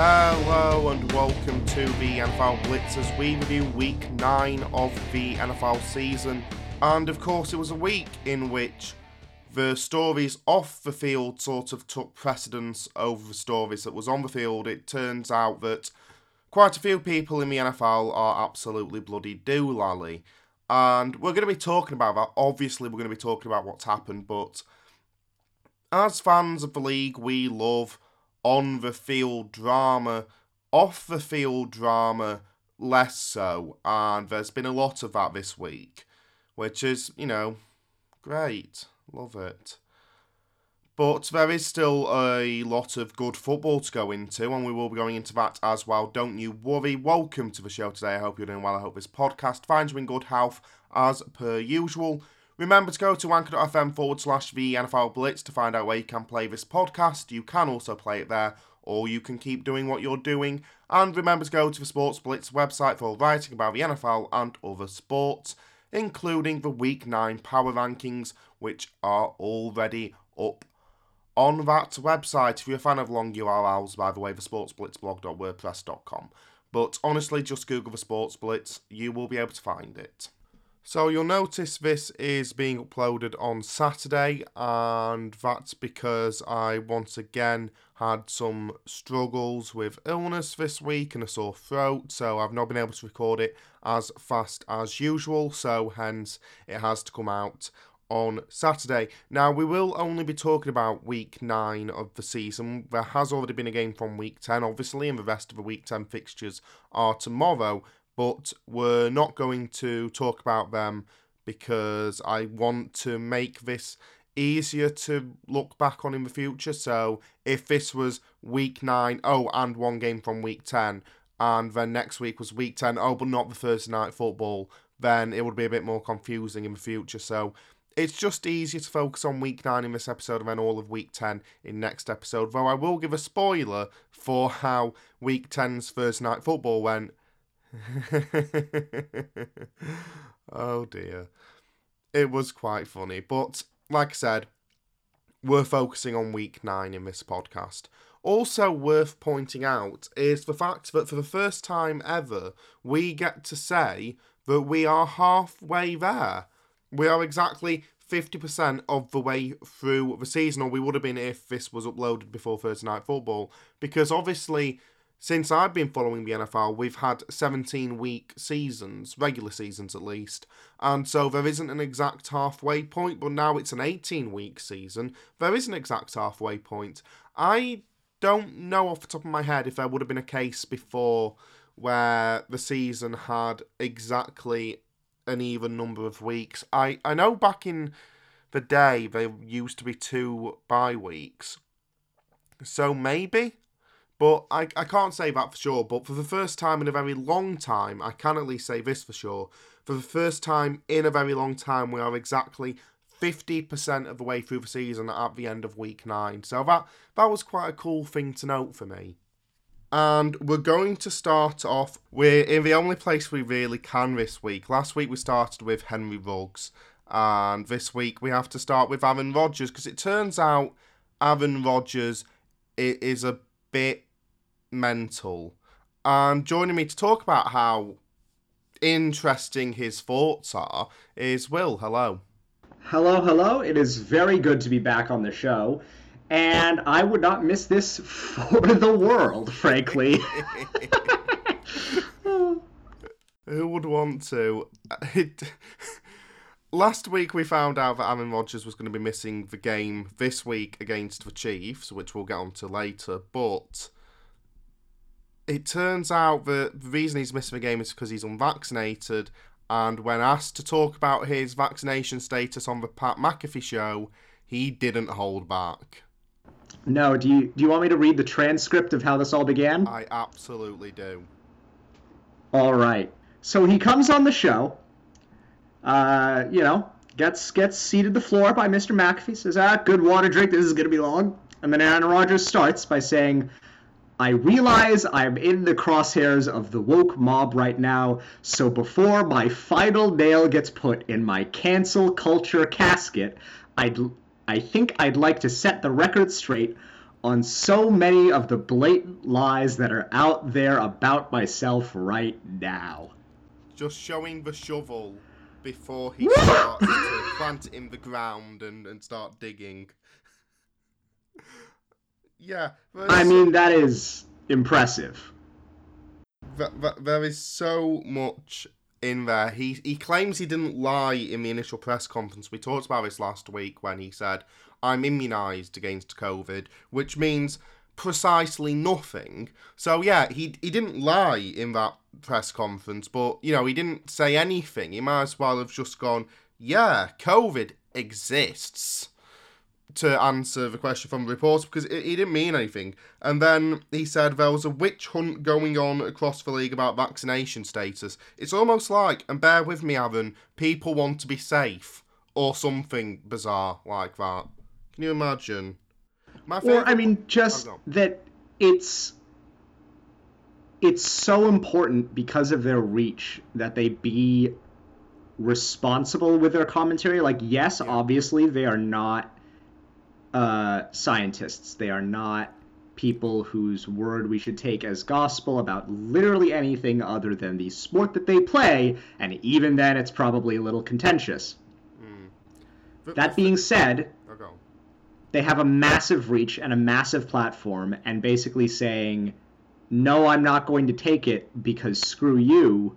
Hello and welcome to the NFL Blitz as we review week 9 of the NFL season. And of course, it was a week in which the stories off the field sort of took precedence over the stories that was on the field. It turns out that quite a few people in the NFL are absolutely bloody doolally. And we're going to be talking about that. Obviously, we're going to be talking about what's happened, but as fans of the league, we love on the field drama, off the field drama, less so. And there's been a lot of that this week, which is, you know, great. Love it. But there is still a lot of good football to go into, and we will be going into that as well. Don't you worry. Welcome to the show today. I hope you're doing well. I hope this podcast finds you in good health as per usual. Remember to go to anchor.fm forward slash the NFL Blitz to find out where you can play this podcast. You can also play it there, or you can keep doing what you're doing. And remember to go to the Sports Blitz website for writing about the NFL and other sports, including the Week 9 Power Rankings, which are already up on that website. If you're a fan of long URLs, by the way, the sportsblitzblog.wordpress.com. But honestly, just Google the Sports Blitz, you will be able to find it. So you'll notice this is being uploaded on Saturday, and that's because I once again had some struggles with illness this week and a sore throat, so I've not been able to record it as fast as usual, so hence it has to come out on Saturday. Now, we will only be talking about week 9 of the season. There has already been a game from week 10, obviously, and the rest of the week 10 fixtures are tomorrow but we're not going to talk about them because I want to make this easier to look back on in the future. So if this was week nine, oh, and one game from week 10, and then next week was week 10, oh, but not the Thursday night football, then it would be a bit more confusing in the future. So it's just easier to focus on week 9 in this episode and then all of week 10 in next episode. Though I will give a spoiler for how week 10's Thursday night football went oh dear. It was quite funny. But like I said, we're focusing on week nine in this podcast. Also, worth pointing out is the fact that for the first time ever, we get to say that we are halfway there. We are exactly 50% of the way through the season, or we would have been if this was uploaded before Thursday Night Football. Because obviously, since I've been following the NFL, we've had 17 week seasons, regular seasons at least, and so there isn't an exact halfway point, but now it's an 18 week season. There is an exact halfway point. I don't know off the top of my head if there would have been a case before where the season had exactly an even number of weeks. I, I know back in the day there used to be two bye weeks. So maybe but I, I can't say that for sure. But for the first time in a very long time, I can at least say this for sure. For the first time in a very long time, we are exactly 50% of the way through the season at the end of week nine. So that, that was quite a cool thing to note for me. And we're going to start off. We're in the only place we really can this week. Last week we started with Henry Ruggs. And this week we have to start with Aaron Rodgers because it turns out Aaron Rodgers is a bit mental. And joining me to talk about how interesting his thoughts are is Will. Hello. Hello, hello. It is very good to be back on the show. And I would not miss this for the world, frankly. Who would want to? It, last week we found out that Aaron Rodgers was going to be missing the game this week against the Chiefs, which we'll get on to later. But it turns out that the reason he's missing the game is because he's unvaccinated. And when asked to talk about his vaccination status on the Pat McAfee show, he didn't hold back. No, do you do you want me to read the transcript of how this all began? I absolutely do. All right. So he comes on the show. Uh, you know, gets gets seated the floor by Mr. McAfee. Says, "Ah, good water drink. This is gonna be long." And then Aaron Rodgers starts by saying, I realize I'm in the crosshairs of the woke mob right now, so before my final nail gets put in my cancel culture casket, I'd I think I'd like to set the record straight. on so many of the blatant lies that are out there about myself right now. Just showing the shovel before he starts to plant it in the ground and, and start digging. Yeah. I mean, that is impressive. Th- th- there is so much in there. He he claims he didn't lie in the initial press conference. We talked about this last week when he said, "I'm immunized against COVID," which means precisely nothing. So yeah, he he didn't lie in that press conference, but you know, he didn't say anything. He might as well have just gone, "Yeah, COVID exists." To answer the question from the reporter because he didn't mean anything. And then he said there was a witch hunt going on across the league about vaccination status. It's almost like, and bear with me, Aaron, people want to be safe or something bizarre like that. Can you imagine? My favorite... Or I mean, oh, just oh, that it's it's so important because of their reach that they be responsible with their commentary. Like, yes, yeah. obviously they are not uh, scientists. They are not people whose word we should take as gospel about literally anything other than the sport that they play, and even then it's probably a little contentious. Mm. That being said, okay. they have a massive reach and a massive platform, and basically saying, no, I'm not going to take it because screw you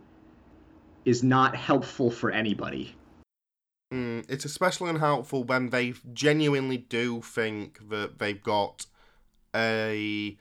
is not helpful for anybody. Mm, it's especially unhelpful when they genuinely do think that they've got a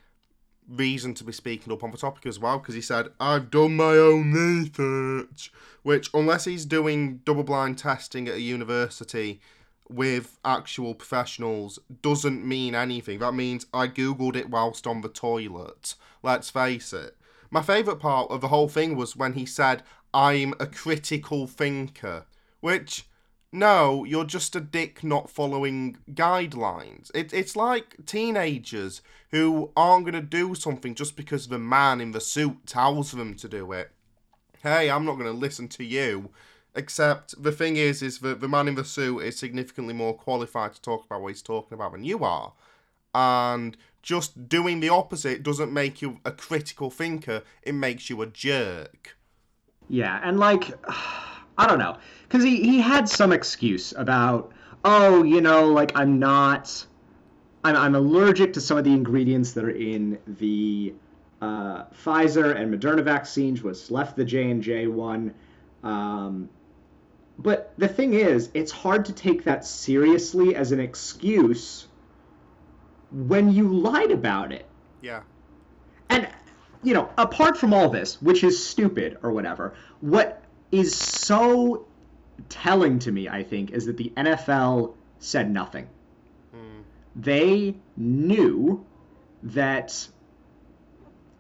reason to be speaking up on the topic as well because he said I've done my own research which unless he's doing double blind testing at a university with actual professionals doesn't mean anything. That means I googled it whilst on the toilet. Let's face it. My favorite part of the whole thing was when he said I'm a critical thinker which no, you're just a dick not following guidelines. It, it's like teenagers who aren't going to do something just because the man in the suit tells them to do it. Hey, I'm not going to listen to you. Except the thing is, is that the man in the suit is significantly more qualified to talk about what he's talking about than you are. And just doing the opposite doesn't make you a critical thinker, it makes you a jerk. Yeah, and like. I don't know, because he he had some excuse about oh you know like I'm not I'm I'm allergic to some of the ingredients that are in the uh, Pfizer and Moderna vaccines, was left the J and J one. Um, but the thing is, it's hard to take that seriously as an excuse when you lied about it. Yeah. And you know, apart from all this, which is stupid or whatever, what is so telling to me, I think, is that the NFL said nothing. Mm. They knew that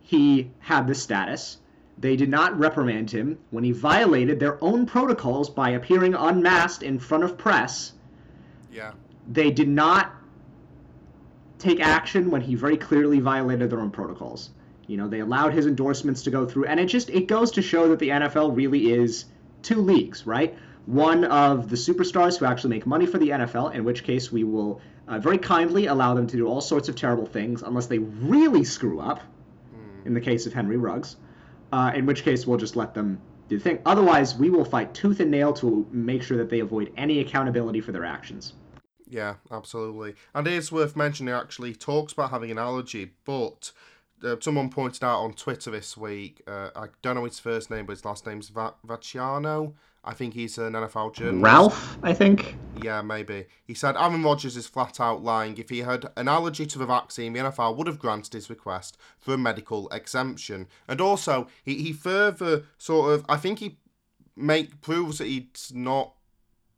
he had the status. They did not reprimand him when he violated their own protocols by appearing unmasked in front of press. Yeah. They did not take action when he very clearly violated their own protocols. You know, they allowed his endorsements to go through, and it just it goes to show that the NFL really is two leagues, right? One of the superstars who actually make money for the NFL, in which case we will uh, very kindly allow them to do all sorts of terrible things unless they really screw up. Mm. In the case of Henry Ruggs, uh, in which case we'll just let them do the thing. Otherwise, we will fight tooth and nail to make sure that they avoid any accountability for their actions. Yeah, absolutely. And it is worth mentioning, actually, talks about having an allergy, but uh, someone pointed out on Twitter this week. Uh, I don't know his first name, but his last name's Va- Vacchiano. I think he's an NFL journalist. Ralph, I think. Yeah, maybe. He said Aaron Rodgers is flat out lying. If he had an allergy to the vaccine, the NFL would have granted his request for a medical exemption. And also, he, he further sort of, I think he make proves that he's not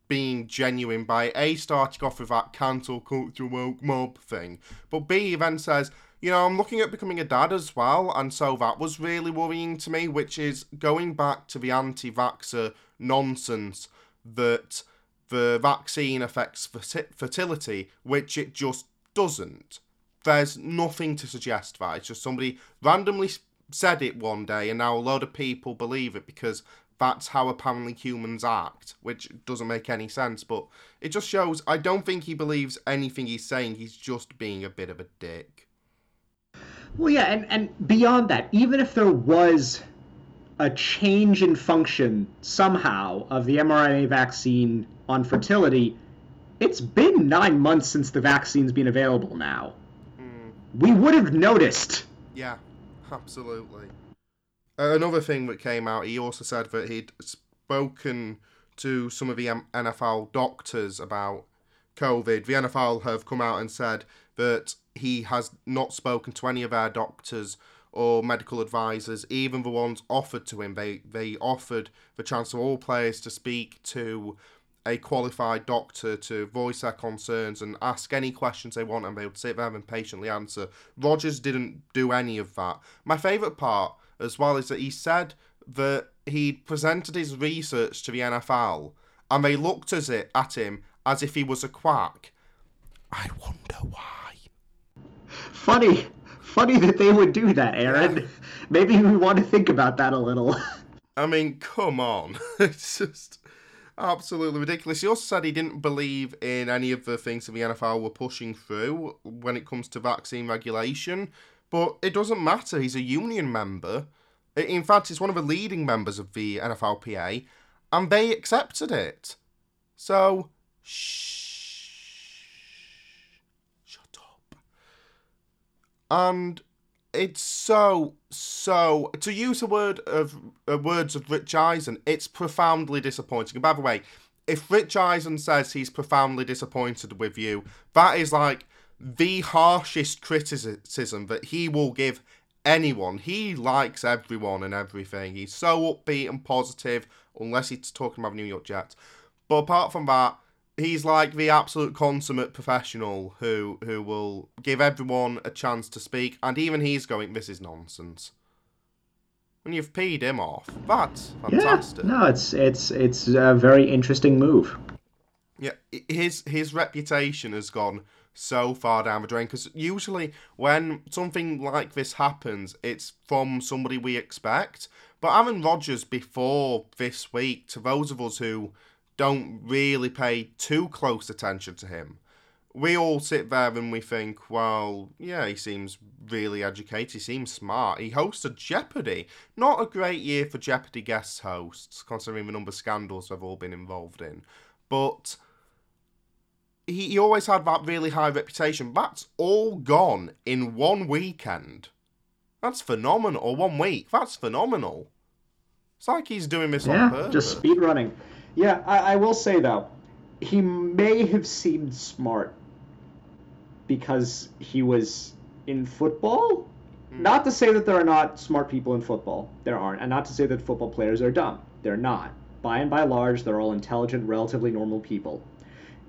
being genuine by A, starting off with that cancel culture woke mob thing, but B, he then says, you know, I'm looking at becoming a dad as well, and so that was really worrying to me, which is going back to the anti vaxxer nonsense that the vaccine affects fertility, which it just doesn't. There's nothing to suggest that. It's just somebody randomly said it one day, and now a load of people believe it because that's how apparently humans act, which doesn't make any sense. But it just shows I don't think he believes anything he's saying. He's just being a bit of a dick. Well, yeah, and, and beyond that, even if there was a change in function somehow of the mRNA vaccine on fertility, it's been nine months since the vaccine's been available now. Mm. We would have noticed. Yeah, absolutely. Another thing that came out, he also said that he'd spoken to some of the NFL doctors about COVID. The NFL have come out and said that he has not spoken to any of our doctors or medical advisors, even the ones offered to him. They they offered the chance for all players to speak to a qualified doctor to voice their concerns and ask any questions they want and they would sit there and patiently answer. Rodgers didn't do any of that. My favourite part as well is that he said that he presented his research to the NFL and they looked at it at him as if he was a quack. I wonder why. Funny, funny that they would do that, Aaron. Yeah. Maybe we want to think about that a little. I mean, come on. it's just absolutely ridiculous. He also said he didn't believe in any of the things that the NFL were pushing through when it comes to vaccine regulation. But it doesn't matter. He's a union member. In fact, he's one of the leading members of the NFLPA, and they accepted it. So, shh, shut up. And it's so so to use a word of uh, words of Rich Eisen, it's profoundly disappointing. And by the way, if Rich Eisen says he's profoundly disappointed with you, that is like the harshest criticism that he will give anyone. He likes everyone and everything. He's so upbeat and positive, unless he's talking about New York Jets. But apart from that, he's like the absolute consummate professional who who will give everyone a chance to speak, and even he's going, "This is nonsense." When you've peed him off, that's fantastic. Yeah, no, it's it's it's a very interesting move. Yeah, his his reputation has gone so far down the drain because usually when something like this happens, it's from somebody we expect. But Aaron Rodgers before this week, to those of us who don't really pay too close attention to him. We all sit there and we think, well, yeah, he seems really educated. He seems smart. He hosted Jeopardy. Not a great year for Jeopardy guest hosts, considering the number of scandals they've all been involved in. But he, he always had that really high reputation. That's all gone in one weekend. That's phenomenal. Or one week. That's phenomenal. It's like he's doing this yeah, on purpose. just speed running. Yeah, I, I will say though, he may have seemed smart because he was in football. Mm. Not to say that there are not smart people in football. There aren't. And not to say that football players are dumb. They're not. By and by large, they're all intelligent, relatively normal people.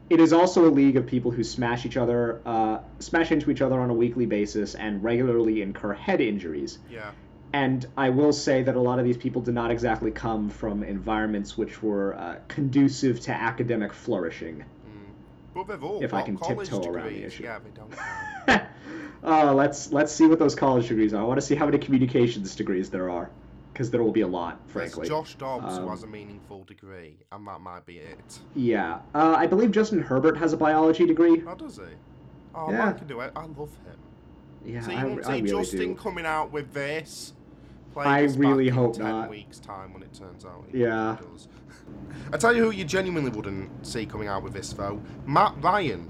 It is also a league of people who smash each other, uh, smash into each other on a weekly basis and regularly incur head injuries. Yeah and I will say that a lot of these people did not exactly come from environments which were uh, conducive to academic flourishing. Mm. they've all if I can tiptoe degrees. around the issue. Yeah, they don't. uh, let's let's see what those college degrees are. I want to see how many communications degrees there are, because there will be a lot, frankly. Josh Dobbs um, who has a meaningful degree, and that might be it. Yeah, uh, I believe Justin Herbert has a biology degree. Oh, does he? Oh, yeah. man can do it. I love him. Yeah, see, I, I really Justin do. coming out with this I really hope ten not. weeks time when it turns out. yeah. Does. I tell you who you genuinely wouldn't see coming out with this though, Matt Ryan.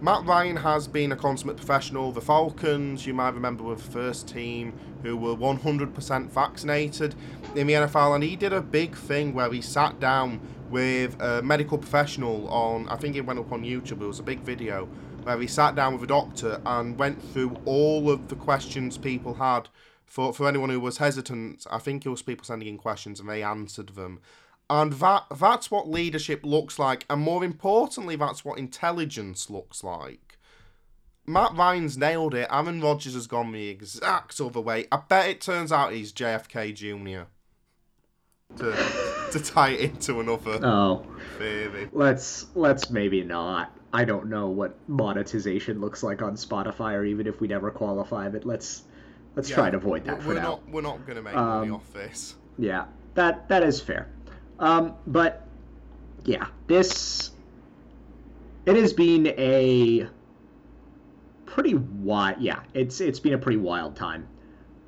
Matt Ryan has been a consummate professional. The Falcons, you might remember, were the first team who were 100% vaccinated in the NFL, and he did a big thing where he sat down with a medical professional on, I think it went up on YouTube, it was a big video, where he sat down with a doctor and went through all of the questions people had for for anyone who was hesitant, I think it was people sending in questions and they answered them. And that that's what leadership looks like, and more importantly, that's what intelligence looks like. Matt Ryan's nailed it. Aaron Rodgers has gone the exact other way. I bet it turns out he's JFK Jr. To, to tie it into another oh theory. Let's let's maybe not. I don't know what monetization looks like on Spotify, or even if we never qualify, but let's Let's yeah, try and avoid that we're now. Not, we're not going to make um, money off this. Yeah. that that is fair. Um, but yeah, this it has been a pretty wild. Yeah, it's it's been a pretty wild time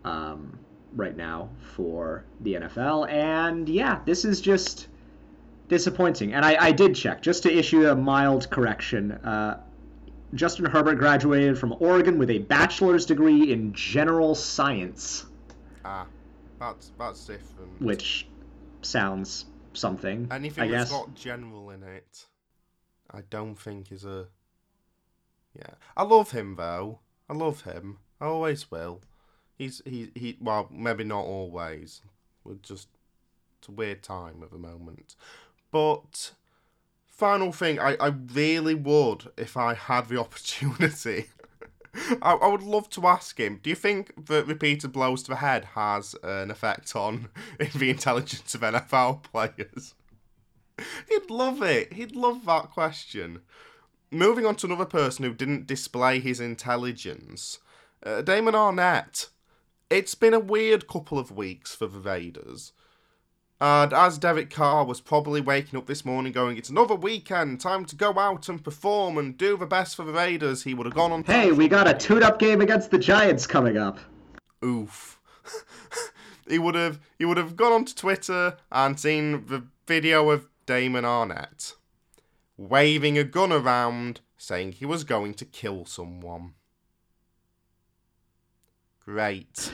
um, right now for the NFL, and yeah, this is just disappointing. And I, I did check just to issue a mild correction. Uh, Justin Herbert graduated from Oregon with a bachelor's degree in general science. Ah, that's that's different. Which sounds something. Anything I that's guess. got general in it, I don't think is a. Yeah, I love him though. I love him. I always will. He's he he. Well, maybe not always. We're just it's a weird time at the moment. But final thing, I I really would if I had the opportunity. I, I would love to ask him. Do you think that repeated blows to the head has an effect on the intelligence of NFL players? He'd love it. He'd love that question. Moving on to another person who didn't display his intelligence, uh, Damon Arnette. It's been a weird couple of weeks for the Raiders. And as Derek Carr was probably waking up this morning going, it's another weekend, time to go out and perform and do the best for the Raiders, he would have gone on. Hey, we got a tune-up game against the Giants coming up. Oof. he would have he would have gone onto Twitter and seen the video of Damon Arnette waving a gun around, saying he was going to kill someone. Great.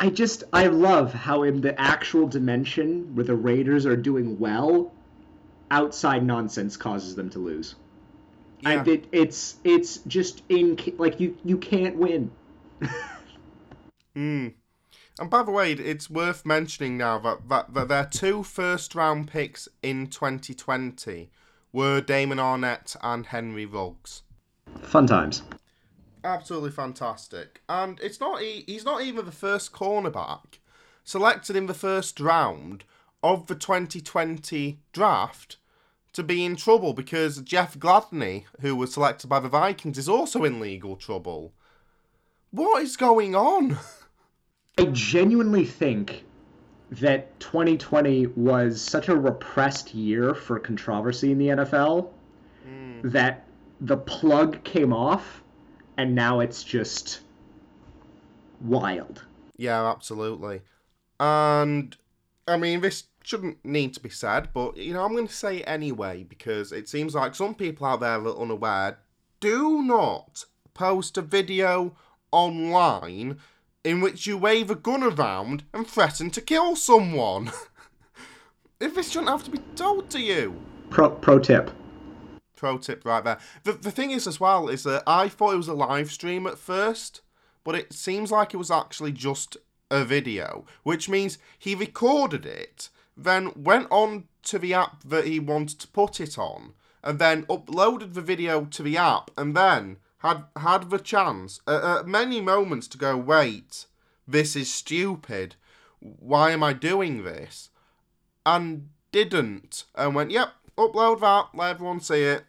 I just I love how in the actual dimension where the Raiders are doing well, outside nonsense causes them to lose. Yeah. And it, it's it's just in like you you can't win. Hmm. And by the way, it's worth mentioning now that, that, that their two first round picks in 2020 were Damon Arnette and Henry Ruggs. Fun times. Absolutely fantastic. And it's not e- he's not even the first cornerback selected in the first round of the 2020 draft to be in trouble because Jeff Gladney, who was selected by the Vikings, is also in legal trouble. What is going on? I genuinely think that 2020 was such a repressed year for controversy in the NFL hmm. that the plug came off and now it's just wild. Yeah, absolutely. And I mean, this shouldn't need to be said, but you know, I'm going to say it anyway because it seems like some people out there are unaware. Do not post a video online in which you wave a gun around and threaten to kill someone. if this shouldn't have to be told to you. Pro pro tip. Pro tip right there. The, the thing is, as well, is that I thought it was a live stream at first, but it seems like it was actually just a video, which means he recorded it, then went on to the app that he wanted to put it on, and then uploaded the video to the app, and then had had the chance at, at many moments to go, wait, this is stupid. Why am I doing this? And didn't, and went, yep, upload that, let everyone see it.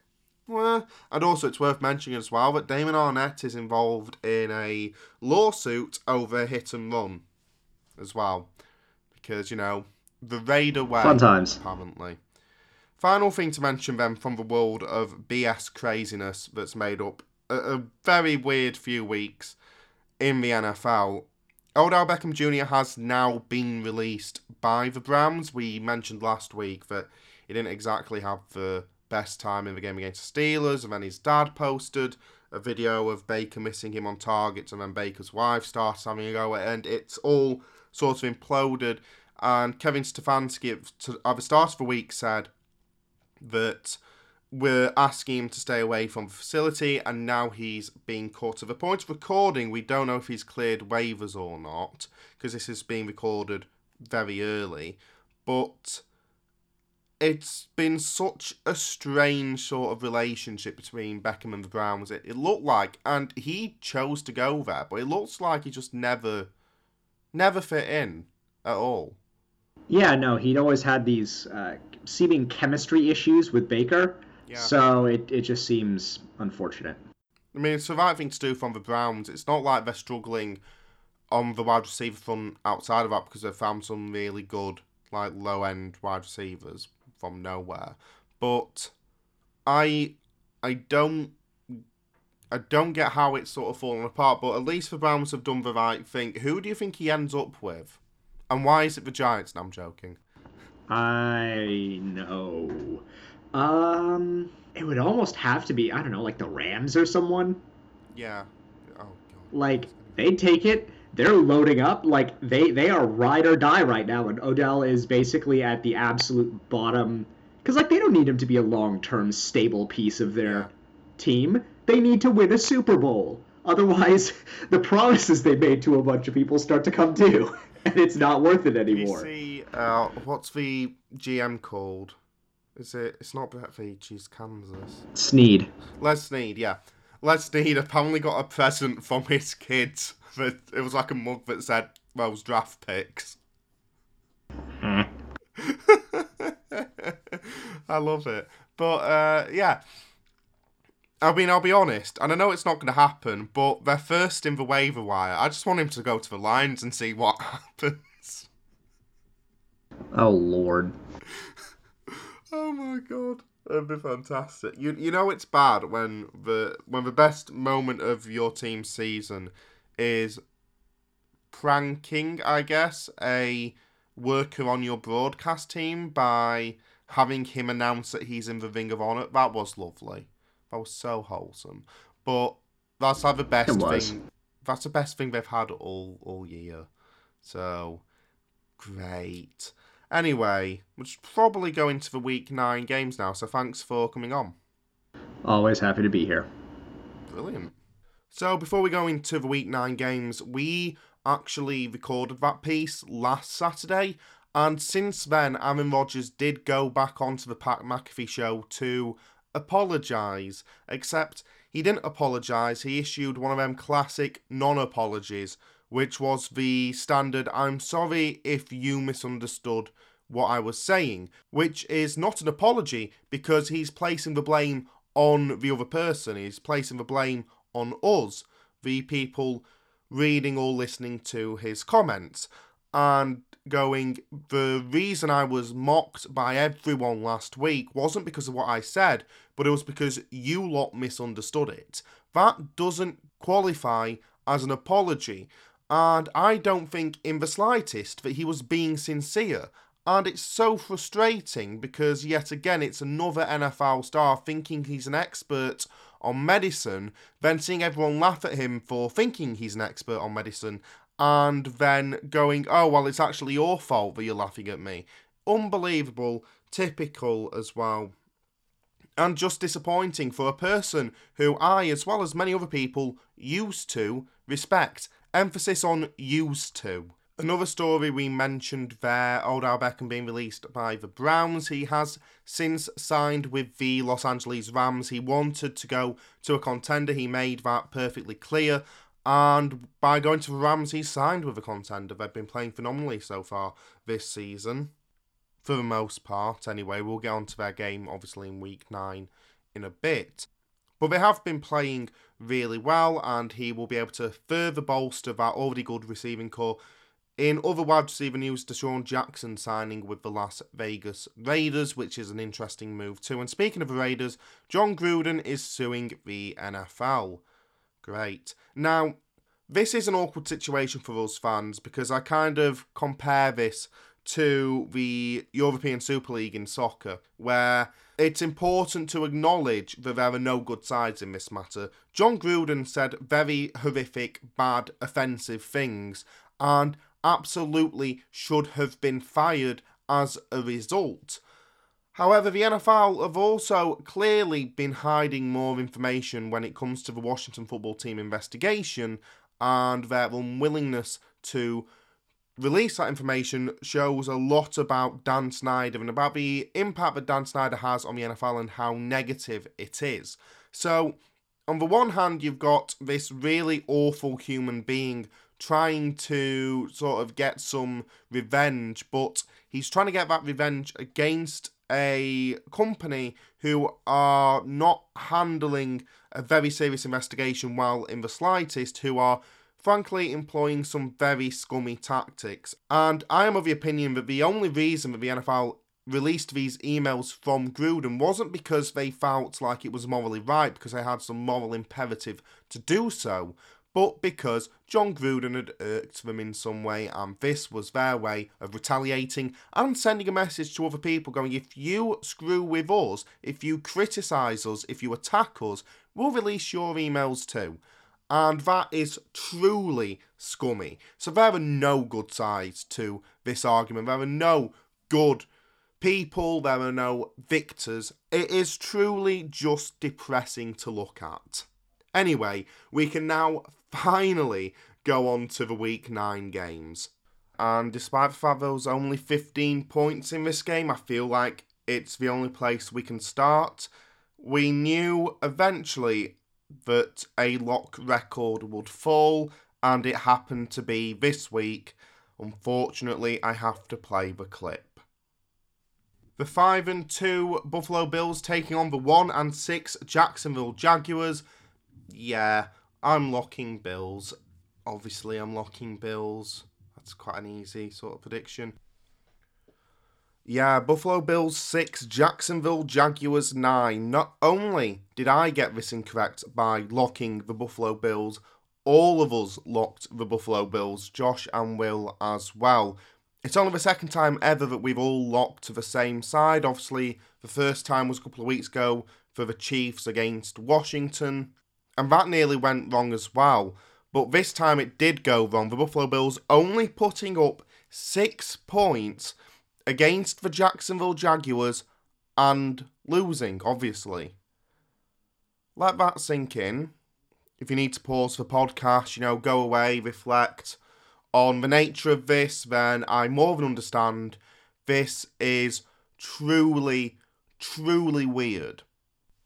Well, and also, it's worth mentioning as well that Damon Arnette is involved in a lawsuit over hit and run as well. Because, you know, the Raider way. Fun times. Apparently. Final thing to mention then from the world of BS craziness that's made up a, a very weird few weeks in the NFL. Odell Beckham Jr. has now been released by the Browns. We mentioned last week that he didn't exactly have the best time in the game against the Steelers, and then his dad posted a video of Baker missing him on targets, and then Baker's wife starts having a go, and it's all sort of imploded. And Kevin Stefanski at the start of the week said that we're asking him to stay away from the facility, and now he's being caught. To the point of recording, we don't know if he's cleared waivers or not, because this is being recorded very early. But it's been such a strange sort of relationship between Beckham and the Browns. It, it looked like, and he chose to go there, but it looks like he just never, never fit in at all. Yeah, no, he'd always had these uh, seeming chemistry issues with Baker. Yeah. So it, it just seems unfortunate. I mean, it's the right thing to do from the Browns. It's not like they're struggling on the wide receiver front outside of that because they've found some really good like low end wide receivers from nowhere. But I I don't I don't get how it's sort of fallen apart, but at least the Browns have done the right thing. Who do you think he ends up with? And why is it the Giants? No, I'm joking. I know. Um, it would almost have to be I don't know, like the Rams or someone. Yeah. Oh god. Like they'd take it. They're loading up. Like they they are ride or die right now, and Odell is basically at the absolute bottom. Because like they don't need him to be a long term stable piece of their Yeah. team. They need to win a Super Bowl. Otherwise, the promises they made to a bunch of people start to come due, and it's not worth it You anymore. see, uh, what's the GM called? Is it? It's not Brett Veach, it's Kansas. Snead. Les Snead, yeah. Les Snead apparently got a present from his kids. That it was like a mug that said those draft picks. I love it. But uh, yeah. I mean, I'll be honest, and I know it's not going to happen, but they're first in the waiver wire. I just want him to go to the Lions and see what happens. Oh Lord. Oh my god, that'd be fantastic. You you know it's bad when the when the best moment of your team's season is pranking, I guess, a worker on your broadcast team by having him announce that he's in the Ring of Honor. That was lovely. That was so wholesome. But that's like the best thing. That's the best thing they've had all all year. So great. Anyway, we'll just probably go into the week nine games now. So thanks for coming on. Always happy to be here. Brilliant. So before we go into the week nine games, we actually recorded that piece last Saturday, and since then, Aaron Rodgers did go back onto the Pat McAfee show to apologise. Except he didn't apologise. He issued one of them classic non-apologies, which was the standard "I'm sorry if you misunderstood." What I was saying, which is not an apology because he's placing the blame on the other person. He's placing the blame on us, the people reading or listening to his comments, and going, the reason I was mocked by everyone last week wasn't because of what I said, but it was because you lot misunderstood it. That doesn't qualify as an apology, and I don't think in the slightest that he was being sincere. And it's so frustrating because, yet again, it's another NFL star thinking he's an expert on medicine, then seeing everyone laugh at him for thinking he's an expert on medicine, and then going, oh, well, it's actually your fault that you're laughing at me. Unbelievable, typical as well. And just disappointing for a person who I, as well as many other people, used to respect. Emphasis on used to. Another story we mentioned there, Odell Beckham being released by the Browns. He has since signed with the Los Angeles Rams. He wanted to go to a contender. He made that perfectly clear. And by going to the Rams, he signed with a contender. They've been playing phenomenally so far this season. For the most part, anyway. We'll get on to their game, obviously, in week nine in a bit. But they have been playing really well, and he will be able to further bolster that already good receiving corps. In other wide receiver news, DeSean Jackson signing with the Las Vegas Raiders, which is an interesting move too. And speaking of the Raiders, Jon Gruden is suing the NFL. Great. Now, this is an awkward situation for us fans because I kind of compare this to the European Super League in soccer, where it's important to acknowledge that there are no good sides in this matter. Jon Gruden said very horrific, bad, offensive things, and absolutely should have been fired as a result. However, the NFL have also clearly been hiding more information when it comes to the Washington football team investigation, and their unwillingness to release that information shows a lot about Dan Snyder and about the impact that Dan Snyder has on the NFL and how negative it is. So, on the one hand, you've got this really awful human being trying to sort of get some revenge, but he's trying to get that revenge against a company who are not handling a very serious investigation well in the slightest, who are frankly employing some very scummy tactics. And I am of the opinion that the only reason that the NFL released these emails from Gruden wasn't because they felt like it was morally right, because they had some moral imperative to do so, but because Jon Gruden had irked them in some way, and this was their way of retaliating and sending a message to other people going, if you screw with us, if you criticise us, if you attack us, we'll release your emails too. And that is truly scummy. So there are no good sides to this argument. There are no good people, there are no victors. It is truly just depressing to look at. Anyway, we can now finally go on to the week 9 games. And despite was only 15 points in this game, I feel like it's the only place we can start. We knew eventually that a lock record would fall, and it happened to be this week. Unfortunately, I have to play the clip. The 5 and 2 Buffalo Bills taking on the 1 and 6 Jacksonville Jaguars. Yeah, I'm locking Bills. Obviously, I'm locking Bills. That's quite an easy sort of prediction. Yeah, Buffalo Bills 6, Jacksonville Jaguars 9. Not only did I get this incorrect by locking the Buffalo Bills, all of us locked the Buffalo Bills, Josh and Will as well. It's only the second time ever that we've all locked to the same side. Obviously, the first time was a couple of weeks ago for the Chiefs against Washington, and that nearly went wrong as well. But this time it did go wrong. The Buffalo Bills only putting up six points against the Jacksonville Jaguars and losing, obviously. Let that sink in. If you need to pause for podcast, you know, go away, reflect on the nature of this, then I more than understand this is truly, truly weird.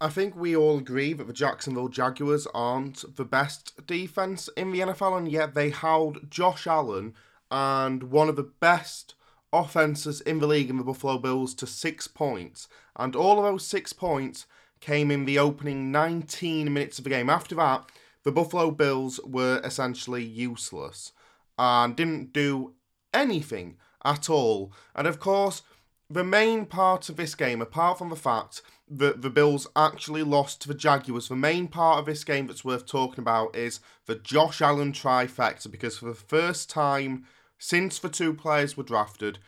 I think we all agree that the Jacksonville Jaguars aren't the best defense in the NFL, and yet they held Josh Allen and one of the best offenses in the league in the Buffalo Bills to six points. And all of those six points came in the opening 19 minutes of the game. After that, the Buffalo Bills were essentially useless and didn't do anything at all. And of course, the main part of this game, apart from the fact that the Bills actually lost to the Jaguars, the main part of this game that's worth talking about is the Josh Allen trifecta because for the first time since the two players were drafted,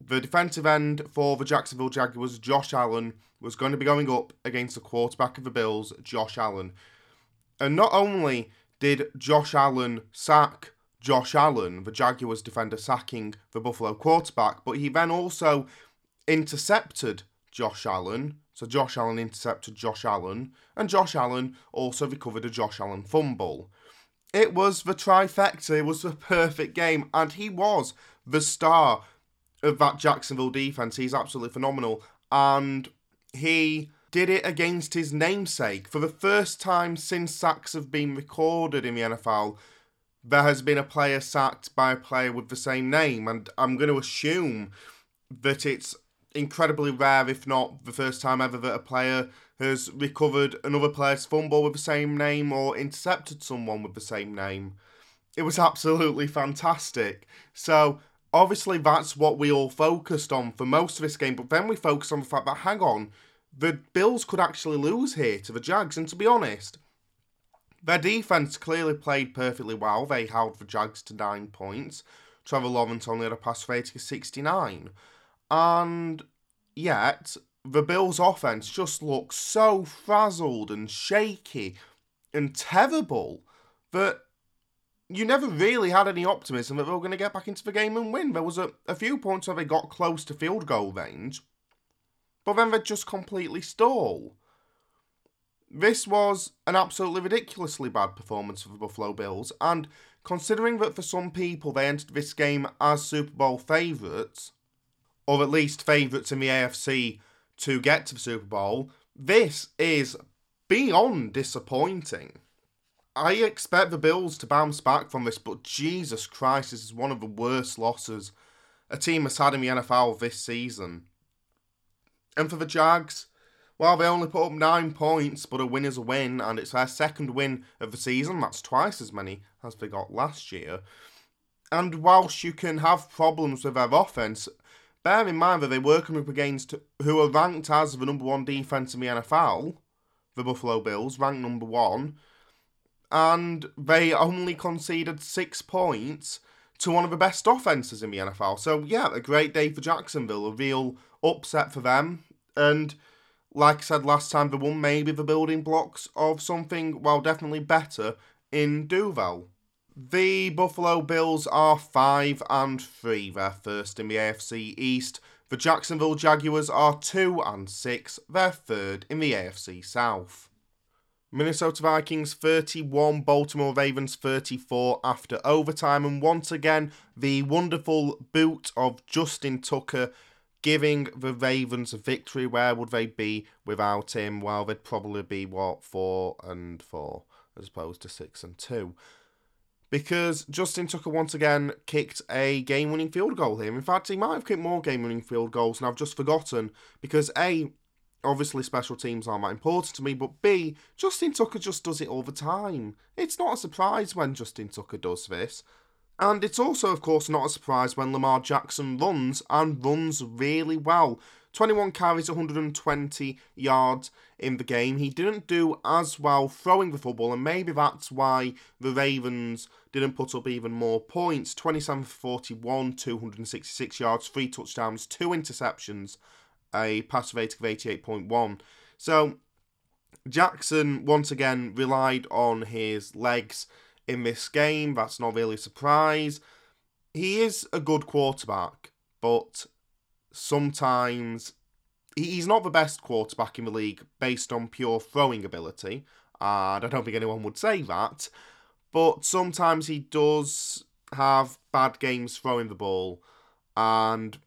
the defensive end for the Jacksonville Jaguars, Josh Allen, was going to be going up against the quarterback of the Bills, Josh Allen. And not only did Josh Allen sack Josh Allen, the Jaguars defender sacking the Buffalo quarterback, but he then also intercepted Josh Allen. So Josh Allen intercepted Josh Allen, and Josh Allen also recovered a Josh Allen fumble. It was the trifecta, it was the perfect game, and he was the star of that Jacksonville defense. He's absolutely phenomenal, and he did it against his namesake. For the first time since sacks have been recorded in the NFL, there has been a player sacked by a player with the same name, and I'm going to assume that it's incredibly rare, if not the first time ever, that a player has recovered another player's fumble with the same name or intercepted someone with the same name. It was absolutely fantastic. So, obviously, that's what we all focused on for most of this game, but then we focused on the fact that, hang on, the Bills could actually lose here to the Jags, and to be honest, their defense clearly played perfectly well. They held the Jags to nine points. Trevor Lawrence only had a pass rating of 69. And yet, the Bills' offense just looks so frazzled and shaky and terrible that you never really had any optimism that they were going to get back into the game and win. There was a, a few points where they got close to field goal range, but then they just completely stall. This was an absolutely ridiculously bad performance for the Buffalo Bills, and considering that for some people they entered this game as Super Bowl favourites, or at least favourites in the AFC to get to the Super Bowl, this is beyond disappointing. I expect the Bills to bounce back from this, but Jesus Christ, this is one of the worst losses a team has had in the NFL this season. And for the Jags, Well, they only put up nine points, but a win is a win, and it's their second win of the season. That's twice as many as they got last year. And whilst you can have problems with their offense, bear in mind that they were coming up against who are ranked as the number one defense in the NFL, the Buffalo Bills, ranked number one, and they only conceded six points to one of the best offenses in the NFL. So yeah, a great day for Jacksonville, a real upset for them, and like I said last time, the one maybe the building blocks of something well definitely better in Duval. The Buffalo Bills are 5 and 3. They're first in the AFC East. The Jacksonville Jaguars are 2 and 6. They're third in the AFC South. Minnesota Vikings 31, Baltimore Ravens 34 after overtime. And once again, the wonderful boot of Justin Tucker giving the Ravens a victory. Where would they be without him? Well, they'd probably be, what, 4 and 4 as opposed to 6 and 2 because Justin Tucker once again kicked a game winning field goal here. In fact, he might have kicked more game winning field goals, and I've just forgotten because A, obviously special teams aren't that important to me, but B, Justin Tucker just does it all the time. It's not a surprise when Justin Tucker does this. And it's also, of course, not a surprise when Lamar Jackson runs and runs really well. 21 carries, 120 yards in the game. He didn't do as well throwing the football, and maybe that's why the Ravens didn't put up even more points. 27 for 41, 266 yards, three touchdowns, two interceptions, a pass rating of 88.1. So Jackson once again relied on his legs in this game. That's not really a surprise. He is a good quarterback, but sometimes he's not the best quarterback in the league based on pure throwing ability. And I don't think anyone would say that. But sometimes he does have bad games throwing the ball. And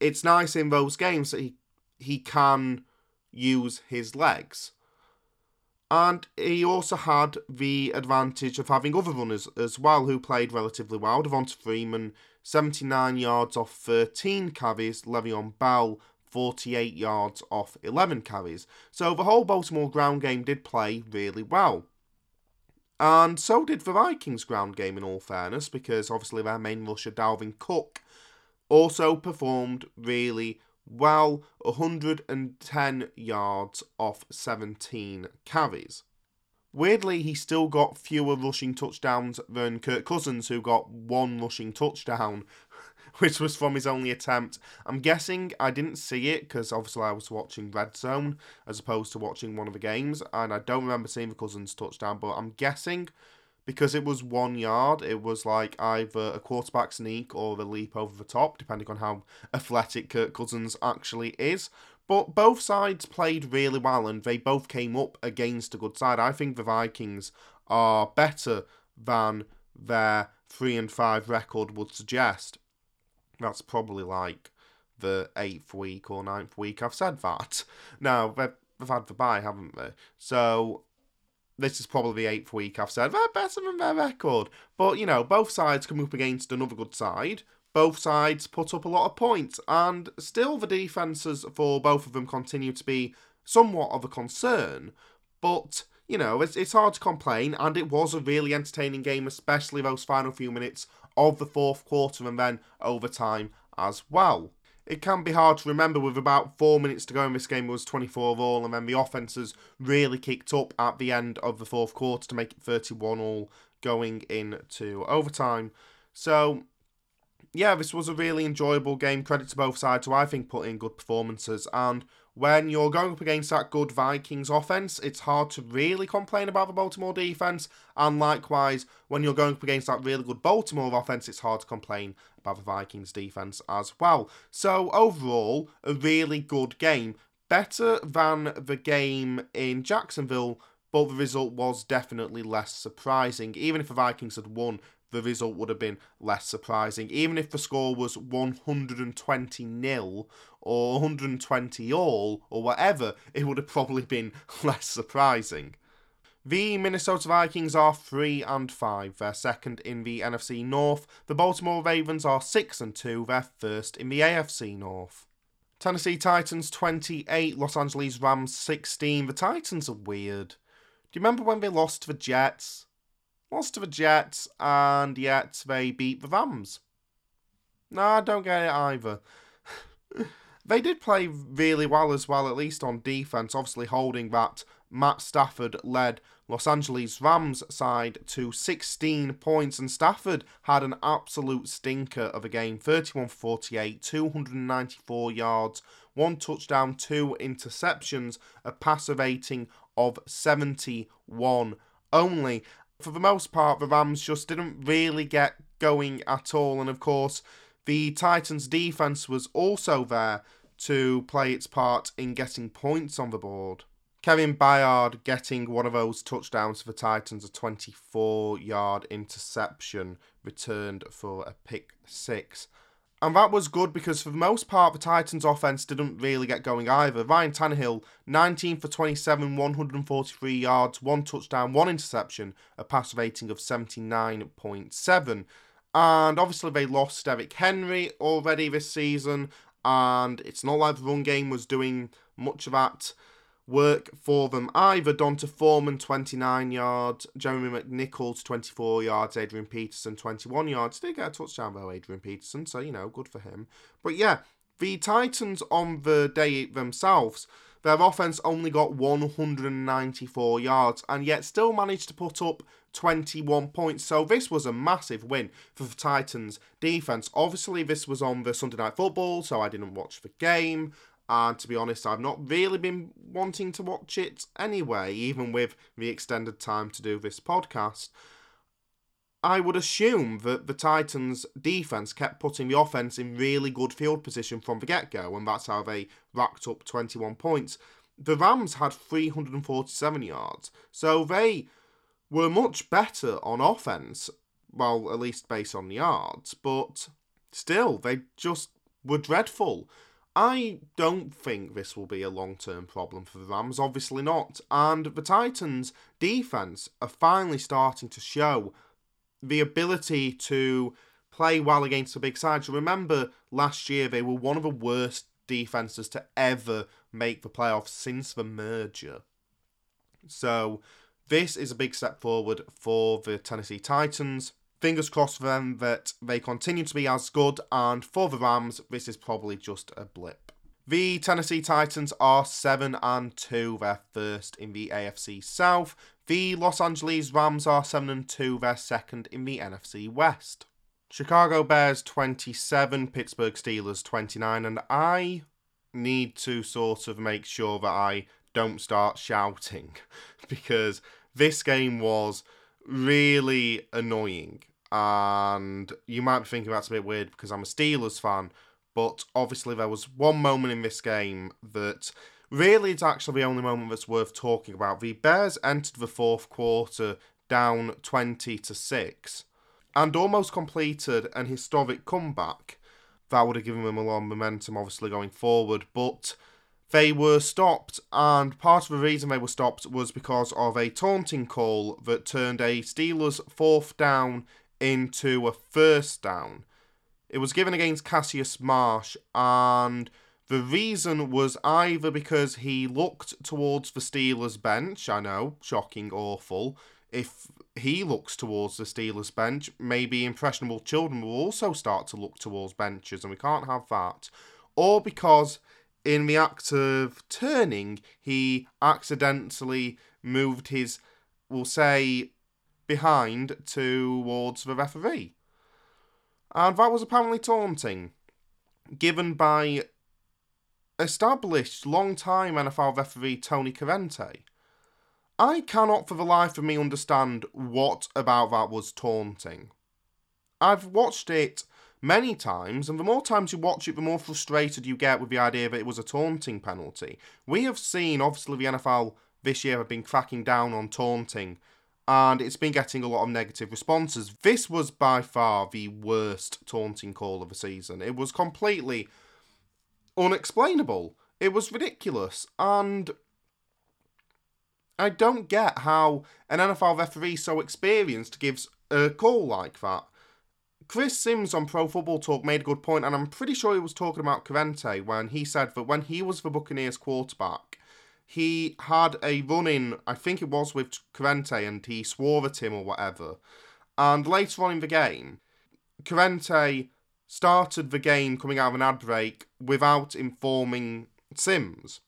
it's nice in those games that he, he can use his legs. And he also had the advantage of having other runners as well who played relatively well. Devonta Freeman 79 yards off 13 carries. Le'Veon Bell, 48 yards off 11 carries. So the whole Baltimore ground game did play really well. And so did the Vikings ground game, in all fairness, because obviously their main rusher, Dalvin Cook, also performed really well 110 yards off 17 carries. Weirdly, he still got fewer rushing touchdowns than Kirk Cousins, who got one rushing touchdown, which was from his only attempt. I'm guessing I didn't see it because obviously I was watching Red Zone as opposed to watching one of the games, and I don't remember seeing the Cousins touchdown, but I'm guessing because it was one yard, it was like either a quarterback sneak or the leap over the top, depending on how athletic Kirk Cousins actually is. But both sides played really well and they both came up against a good side. I think the Vikings are better than their 3 and 5 record would suggest. That's probably like the eighth week or ninth week I've said that. Now, they've had the bye, haven't they? So, this is probably the eighth week I've said they're better than their record. But, you know, both sides come up against another good side both sides put up a lot of points, and still the defences for both of them continue to be somewhat of a concern. But, you know, it's, it's hard to complain, and it was a really entertaining game, especially those final few minutes of the fourth quarter and then overtime as well. It can be hard to remember with about four minutes to go in this game, it was 24 all, and then the offences really kicked up at the end of the fourth quarter to make it 31 all going into overtime. So yeah, this was a really enjoyable game. Credit to both sides who I think put in good performances. And when you're going up against that good Vikings offense, it's hard to really complain about the Baltimore defense. And likewise, when you're going up against that really good Baltimore offense, it's hard to complain about the Vikings defense as well. So overall, a really good game. Better than the game in Jacksonville, but the result was definitely less surprising. Even if the Vikings had won, the result would have been less surprising. Even if the score was 120 nil or 120 all or whatever, it would have probably been less surprising. The Minnesota Vikings are 3 and 5. They're second in the NFC North. The Baltimore Ravens are 6 and 2. They're first in the AFC North. Tennessee Titans 28, Los Angeles Rams 16. The Titans are weird. Do you remember when they lost to the Jets? Lost to the Jets, and yet they beat the Rams. No, I don't get it either. they did play really well as well, at least on defense, obviously holding that Matt Stafford led Los Angeles Rams side to 16 points, and Stafford had an absolute stinker of a game 31 48, 294 yards, one touchdown, two interceptions, a passer rating of 71 only. For the most part, the Rams just didn't really get going at all, and of course, the Titans' defense was also there to play its part in getting points on the board. Kevin Byard getting one of those touchdowns for the Titans, a 24 yard interception returned for a pick six. And that was good because for the most part, the Titans' offense didn't really get going either. Ryan Tannehill, 19 for 27, 143 yards, one touchdown, one interception, a pass rating of 79.7. And obviously, they lost Derrick Henry already this season, and it's not like the run game was doing much of that work for them either. D'Onta Foreman, 29 yards. Jeremy McNichols, 24 yards. Adrian Peterson, 21 yards. Did get a touchdown, though, Adrian Peterson, so, you know, good for him. But yeah, the Titans on the day themselves, their offense only got 194 yards and yet still managed to put up 21 points. So this was a massive win for the Titans defense. Obviously, this was on the Sunday Night Football, so I didn't watch the game. And to be honest, I've not really been wanting to watch it anyway, even with the extended time to do this podcast. I would assume that the Titans' defense kept putting the offense in really good field position from the get go, and that's how they racked up 21 points. The Rams had 347 yards, so they were much better on offense, well, at least based on yards, but still, they just were dreadful. I don't think this will be a long term problem for the Rams, obviously not. And the Titans' defense are finally starting to show the ability to play well against the big sides. Remember, last year they were one of the worst defenses to ever make the playoffs since the merger. So, this is a big step forward for the Tennessee Titans fingers crossed for them that they continue to be as good, and for the Rams, this is probably just a blip. The Tennessee Titans are 7 and 2, they're first in the AFC South. The Los Angeles Rams are 7 and 2, they're second in the NFC West. Chicago Bears 27, Pittsburgh Steelers 29, and I need to sort of make sure that I don't start shouting because this game was really annoying. And you might be thinking that's a bit weird because I'm a Steelers fan, but obviously there was one moment in this game that really it's actually the only moment that's worth talking about. The Bears entered the fourth quarter down 20 to 6 and almost completed an historic comeback. That would have given them a lot of momentum, obviously, going forward, but they were stopped, and part of the reason they were stopped was because of a taunting call that turned a Steelers fourth down into a first down. It was given against Cassius Marsh, and the reason was either because he looked towards the Steelers bench. I know, shocking, awful. If he looks towards the Steelers bench, maybe impressionable children will also start to look towards benches, and we can't have that. Or because in the act of turning, he accidentally moved his, we'll say, behind towards the referee. And that was apparently taunting, given by established long-time NFL referee Tony Corrente. I cannot for the life of me understand what about that was taunting. I've watched it many times, and the more times you watch it, the more frustrated you get with the idea that it was a taunting penalty. We have seen, obviously, the NFL this year have been cracking down on taunting, and it's been getting a lot of negative responses. This was by far the worst taunting call of the season. It was completely unexplainable. It was ridiculous, and I don't get how an NFL referee so experienced gives a call like that Chris Simms on Pro Football Talk made a good point, and I'm pretty sure he was talking about Corrente when he said that when he was the Buccaneers quarterback, he had a run in, I think it was with Corrente, and he swore at him or whatever. And later on in the game, Corrente started the game coming out of an ad break without informing Simms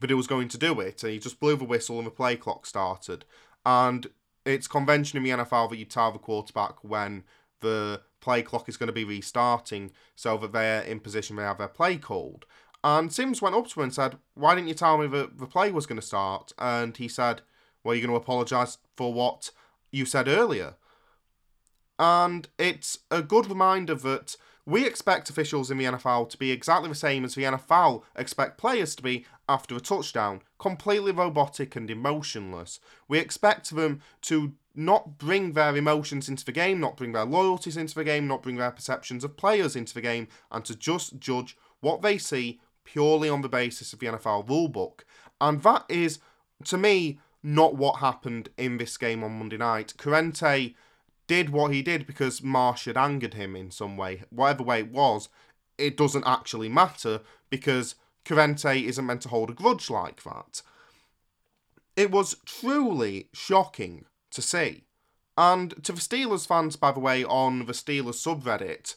that he was going to do it. And he just blew the whistle and the play clock started. And it's convention in the NFL that you tell the quarterback when the play clock is going to be restarting so that they're in position to have their play called. And Simms went up to him and said, Why didn't you tell me that the play was going to start? And he said, Well, you're going to apologise for what you said earlier. And it's a good reminder that we expect officials in the NFL to be exactly the same as the NFL expect players to be after a touchdown, completely robotic and emotionless. We expect them to not bring their emotions into the game, not bring their loyalties into the game, not bring their perceptions of players into the game, and to just judge what they see purely on the basis of the NFL rulebook. And that is, to me, not what happened in this game on Monday night. Corrente did what he did because Marsh had angered him in some way. Whatever way it was, it doesn't actually matter because Corrente isn't meant to hold a grudge like that. It was truly shocking to see. And to the Steelers fans, by the way, on the Steelers subreddit,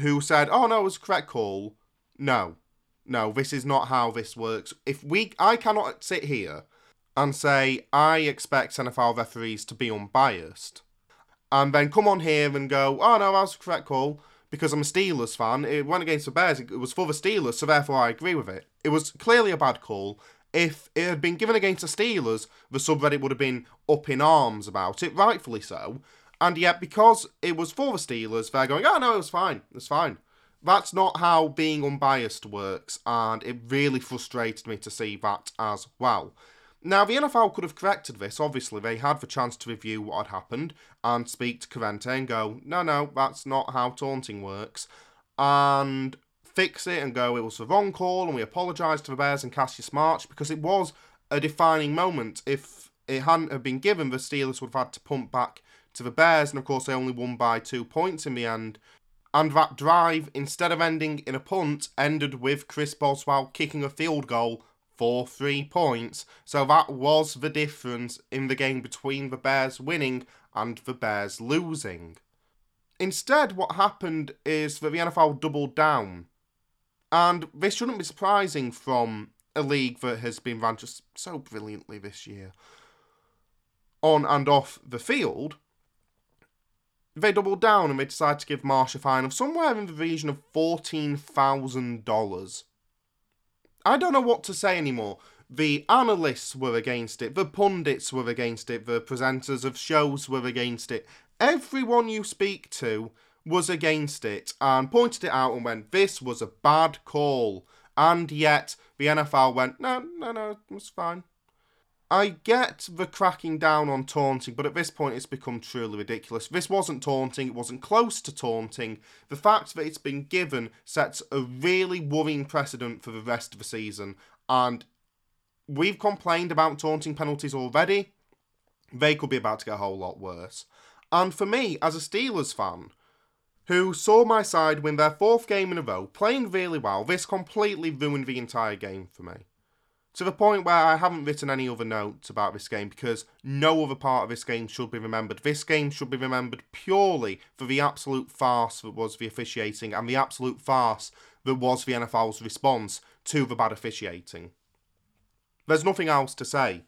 who said, oh no, it was a correct call. No. No, this is not how this works. If we, I cannot sit here and say, I expect NFL referees to be unbiased, and then come on here and go, oh no, that was a correct call, because I'm a Steelers fan. It went against the Bears, it was for the Steelers, so therefore I agree with it. It was clearly a bad call, if it had been given against the Steelers, the subreddit would have been up in arms about it, rightfully so. And yet, because it was for the Steelers, they're going, oh no, it was fine, it's fine. That's not how being unbiased works, and it really frustrated me to see that as well. Now, the NFL could have corrected this. Obviously, they had the chance to review what had happened and speak to Corrente and go, no, no, that's not how taunting works. And fix it and go, it was the wrong call, and we apologise to the Bears and Cassius Marsh because it was a defining moment. If it hadn't have been given, the Steelers would have had to pump back to the Bears, and of course they only won by two points in the end. And that drive, instead of ending in a punt, ended with Chris Boswell kicking a field goal for three points. So that was the difference in the game between the Bears winning and the Bears losing. Instead, what happened is that the NFL doubled down and this shouldn't be surprising from a league that has been run just so brilliantly this year. On and off the field, they doubled down and they decided to give Marsh a fine of somewhere in the region of $14,000. I don't know what to say anymore. The analysts were against it, the pundits were against it, the presenters of shows were against it. Everyone you speak to was against it and pointed it out and went, This was a bad call. And yet the NFL went, No, no, no, it's fine. I get the cracking down on taunting, but at this point it's become truly ridiculous. This wasn't taunting, it wasn't close to taunting. The fact that it's been given sets a really worrying precedent for the rest of the season, and we've complained about taunting penalties already. They could be about to get a whole lot worse. And for me, as a Steelers fan, who saw my side win their fourth game in a row, playing really well. This completely ruined the entire game for me. To the point where I haven't written any other notes about this game because no other part of this game should be remembered. This game should be remembered purely for the absolute farce that was the officiating and the absolute farce that was the NFL's response to the bad officiating. There's nothing else to say.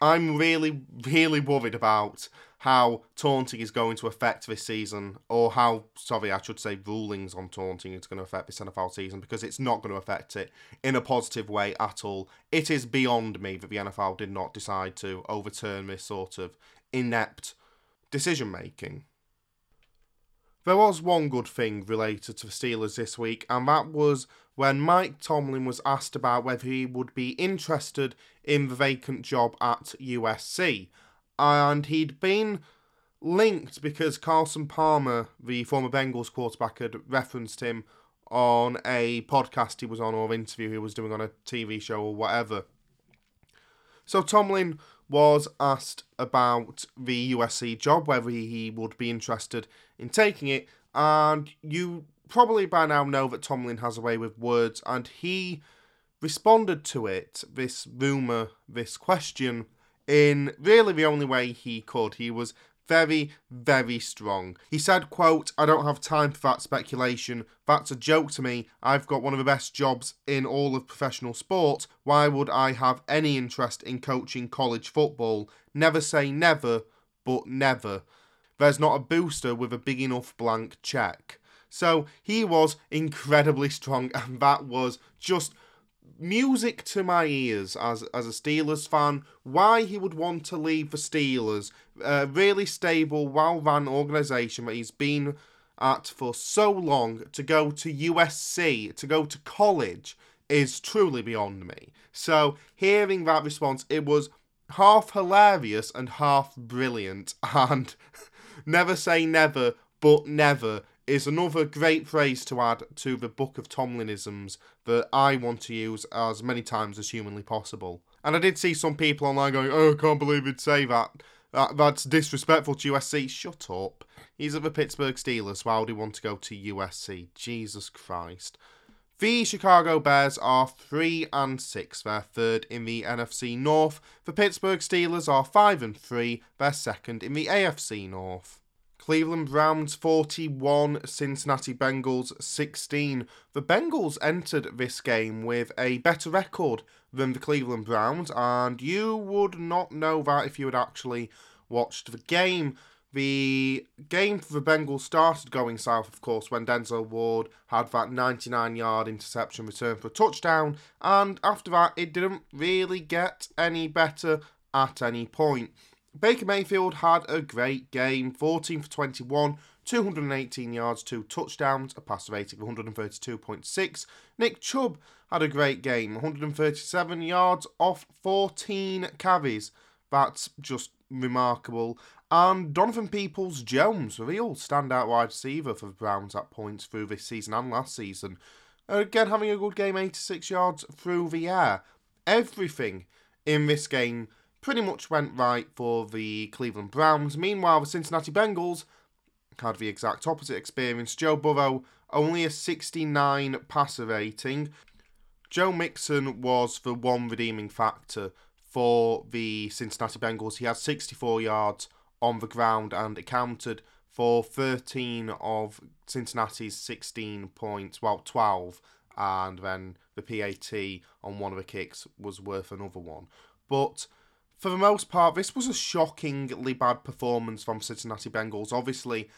I'm really, really worried about how taunting is going to affect this season, or how, sorry, I should say, rulings on taunting is going to affect this NFL season, because it's not going to affect it in a positive way at all. It is beyond me that the NFL did not decide to overturn this sort of inept decision making. There was one good thing related to the Steelers this week, and that was when Mike Tomlin was asked about whether he would be interested in the vacant job at USC. And he'd been linked because Carson Palmer, the former Bengals quarterback, had referenced him on a podcast he was on or interview he was doing on a TV show or whatever. So Tomlin was asked about the USC job, whether he would be interested in taking it, and you probably by now know that Tomlin has a way with words, and he responded to it, this rumour, this question, in really the only way he could. He was very, very strong. He said, quote, I don't have time for that speculation. That's a joke to me. I've got one of the best jobs in all of professional sport. Why would I have any interest in coaching college football? Never say never, but never. There's not a booster with a big enough blank check. So he was incredibly strong, and that was just music to my ears as as a Steelers fan. Why he would want to leave the Steelers, a really stable, well-run organisation that he's been at for so long, to go to USC, to go to college, is truly beyond me. So hearing that response, it was half hilarious and half brilliant, and never say never, but never is another great phrase to add to the book of Tomlinisms that I want to use as many times as humanly possible. And I did see some people online going, "Oh, I can't believe he'd say that. that that's disrespectful to USC." Shut up. He's at the Pittsburgh Steelers. Why would he want to go to USC? Jesus Christ. The Chicago Bears are 3 and 6. They're third in the NFC North. The Pittsburgh Steelers are 5 and 3. They're second in the AFC North. Cleveland Browns 41, Cincinnati Bengals 16. The Bengals entered this game with a better record than the Cleveland Browns, and you would not know that if you had actually watched the game. The game for the Bengals started going south, of course, when Denzel Ward had that 99 yard interception return for a touchdown, and after that, it didn't really get any better at any point. Baker Mayfield had a great game 14 for 21, 218 yards, two touchdowns, a passer rating of 132.6. Nick Chubb had a great game 137 yards off 14 carries. That's just remarkable. And Donovan Peoples Jones, a real standout wide receiver for the Browns at points through this season and last season. Again, having a good game, 86 yards through the air. Everything in this game pretty much went right for the Cleveland Browns. Meanwhile, the Cincinnati Bengals had the exact opposite experience. Joe Burrow only a 69 passer rating. Joe Mixon was the one redeeming factor for the Cincinnati Bengals. He had 64 yards on the ground and accounted for 13 of Cincinnati's 16 points, well, 12, and then the PAT on one of the kicks was worth another one. But for the most part, this was a shockingly bad performance from Cincinnati Bengals. Obviously,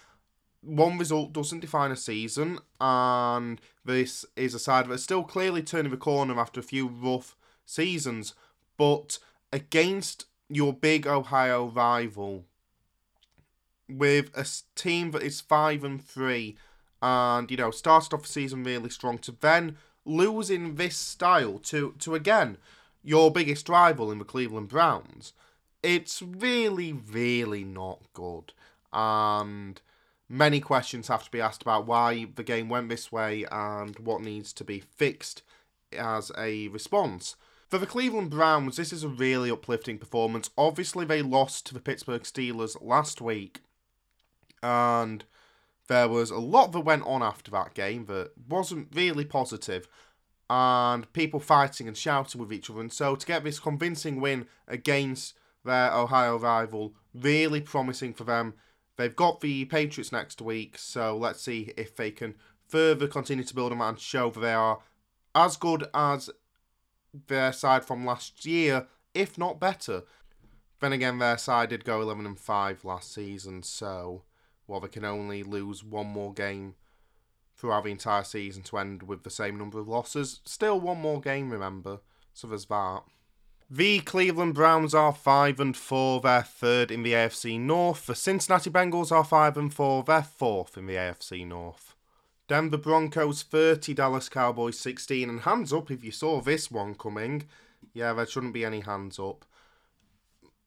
one result doesn't define a season, and this is a side that's still clearly turning the corner after a few rough seasons. But against your big Ohio rival, with a team that is five and three, and you know started off the season really strong, to then losing this style to to again your biggest rival in the Cleveland Browns, it's really, really not good. And many questions have to be asked about why the game went this way and what needs to be fixed as a response. For the Cleveland Browns, this is a really uplifting performance. Obviously, they lost to the Pittsburgh Steelers last week, and there was a lot that went on after that game that wasn't really positive and people fighting and shouting with each other. And so to get this convincing win against their Ohio rival, really promising for them. They've got the Patriots next week, so let's see if they can further continue to build them and show that they are as good as their side from last year, if not better. Then again, their side did go 11 and 5 last season, so they can only lose one more game throughout the entire season to end with the same number of losses. Still one more game, remember. So there's that. The Cleveland Browns are 5 and 4, they're third in the AFC North. The Cincinnati Bengals are 5 and 4, they're fourth in the AFC North. Denver Broncos 30, Dallas Cowboys 16, and hands up if you saw this one coming. Yeah, there shouldn't be any hands up.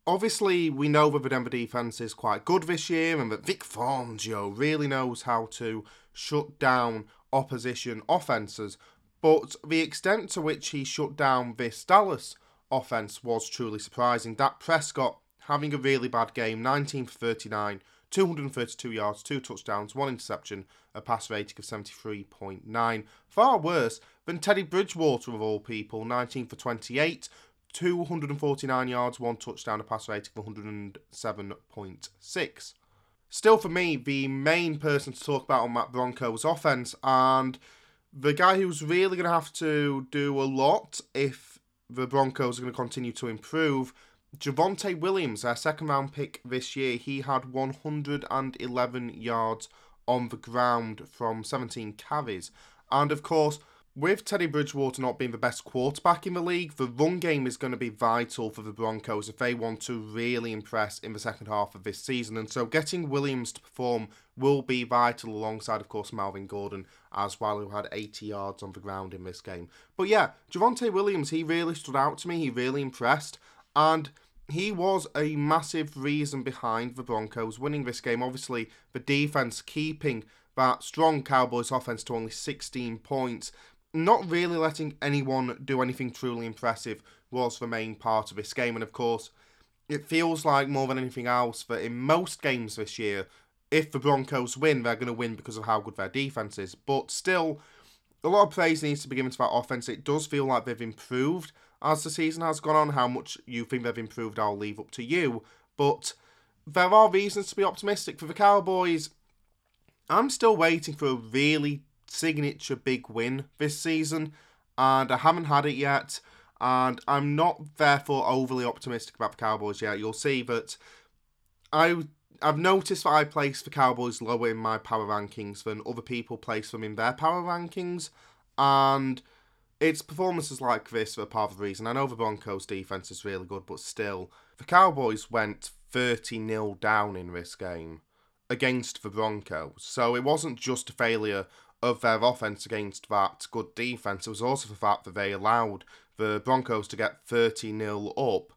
Obviously, we know that the Denver defense is quite good this year, and that Vic Fangio really knows how to shut down opposition offences, but the extent to which he shut down this Dallas offense was truly surprising. Dak Prescott having a really bad game, 19 for 39, 232 yards, two touchdowns, one interception, a pass rating of 73.9. Far worse than Teddy Bridgewater, of all people, 19 for 28, 249 yards, one touchdown, a pass rating of 107.6. Still, for me, the main person to talk about on that Broncos offense, and the guy who's really going to have to do a lot if the Broncos are going to continue to improve. Javonte Williams, our second round pick this year, he had 111 yards on the ground from 17 carries. And of course, with Teddy Bridgewater not being the best quarterback in the league, the run game is going to be vital for the Broncos if they want to really impress in the second half of this season. And so getting Williams to perform will be vital alongside, of course, Melvin Gordon as well, who had 80 yards on the ground in this game. But yeah, Javonte Williams, he really stood out to me. He really impressed. And he was a massive reason behind the Broncos winning this game. Obviously, the defense keeping that strong Cowboys offense to only 16 points not really letting anyone do anything truly impressive was the main part of this game. And of course, it feels like more than anything else that in most games this year, if the Broncos win, they're going to win because of how good their defense is. But still, a lot of praise needs to be given to that offense. It does feel like they've improved as the season has gone on. How much you think they've improved, I'll leave up to you. But there are reasons to be optimistic for the Cowboys. I'm still waiting for a really signature big win this season, and I haven't had it yet. And I'm not therefore overly optimistic about the Cowboys yet. You'll see that I I've noticed that I place the Cowboys lower in my power rankings than other people place them in their power rankings, and it's performances like this that are part of the reason. I know the Broncos' defense is really good, but still, the Cowboys went 30 0 down in this game against the Broncos. So it wasn't just a failure of their offense against that good defense. It was also the fact that they allowed the Broncos to get 30 0 up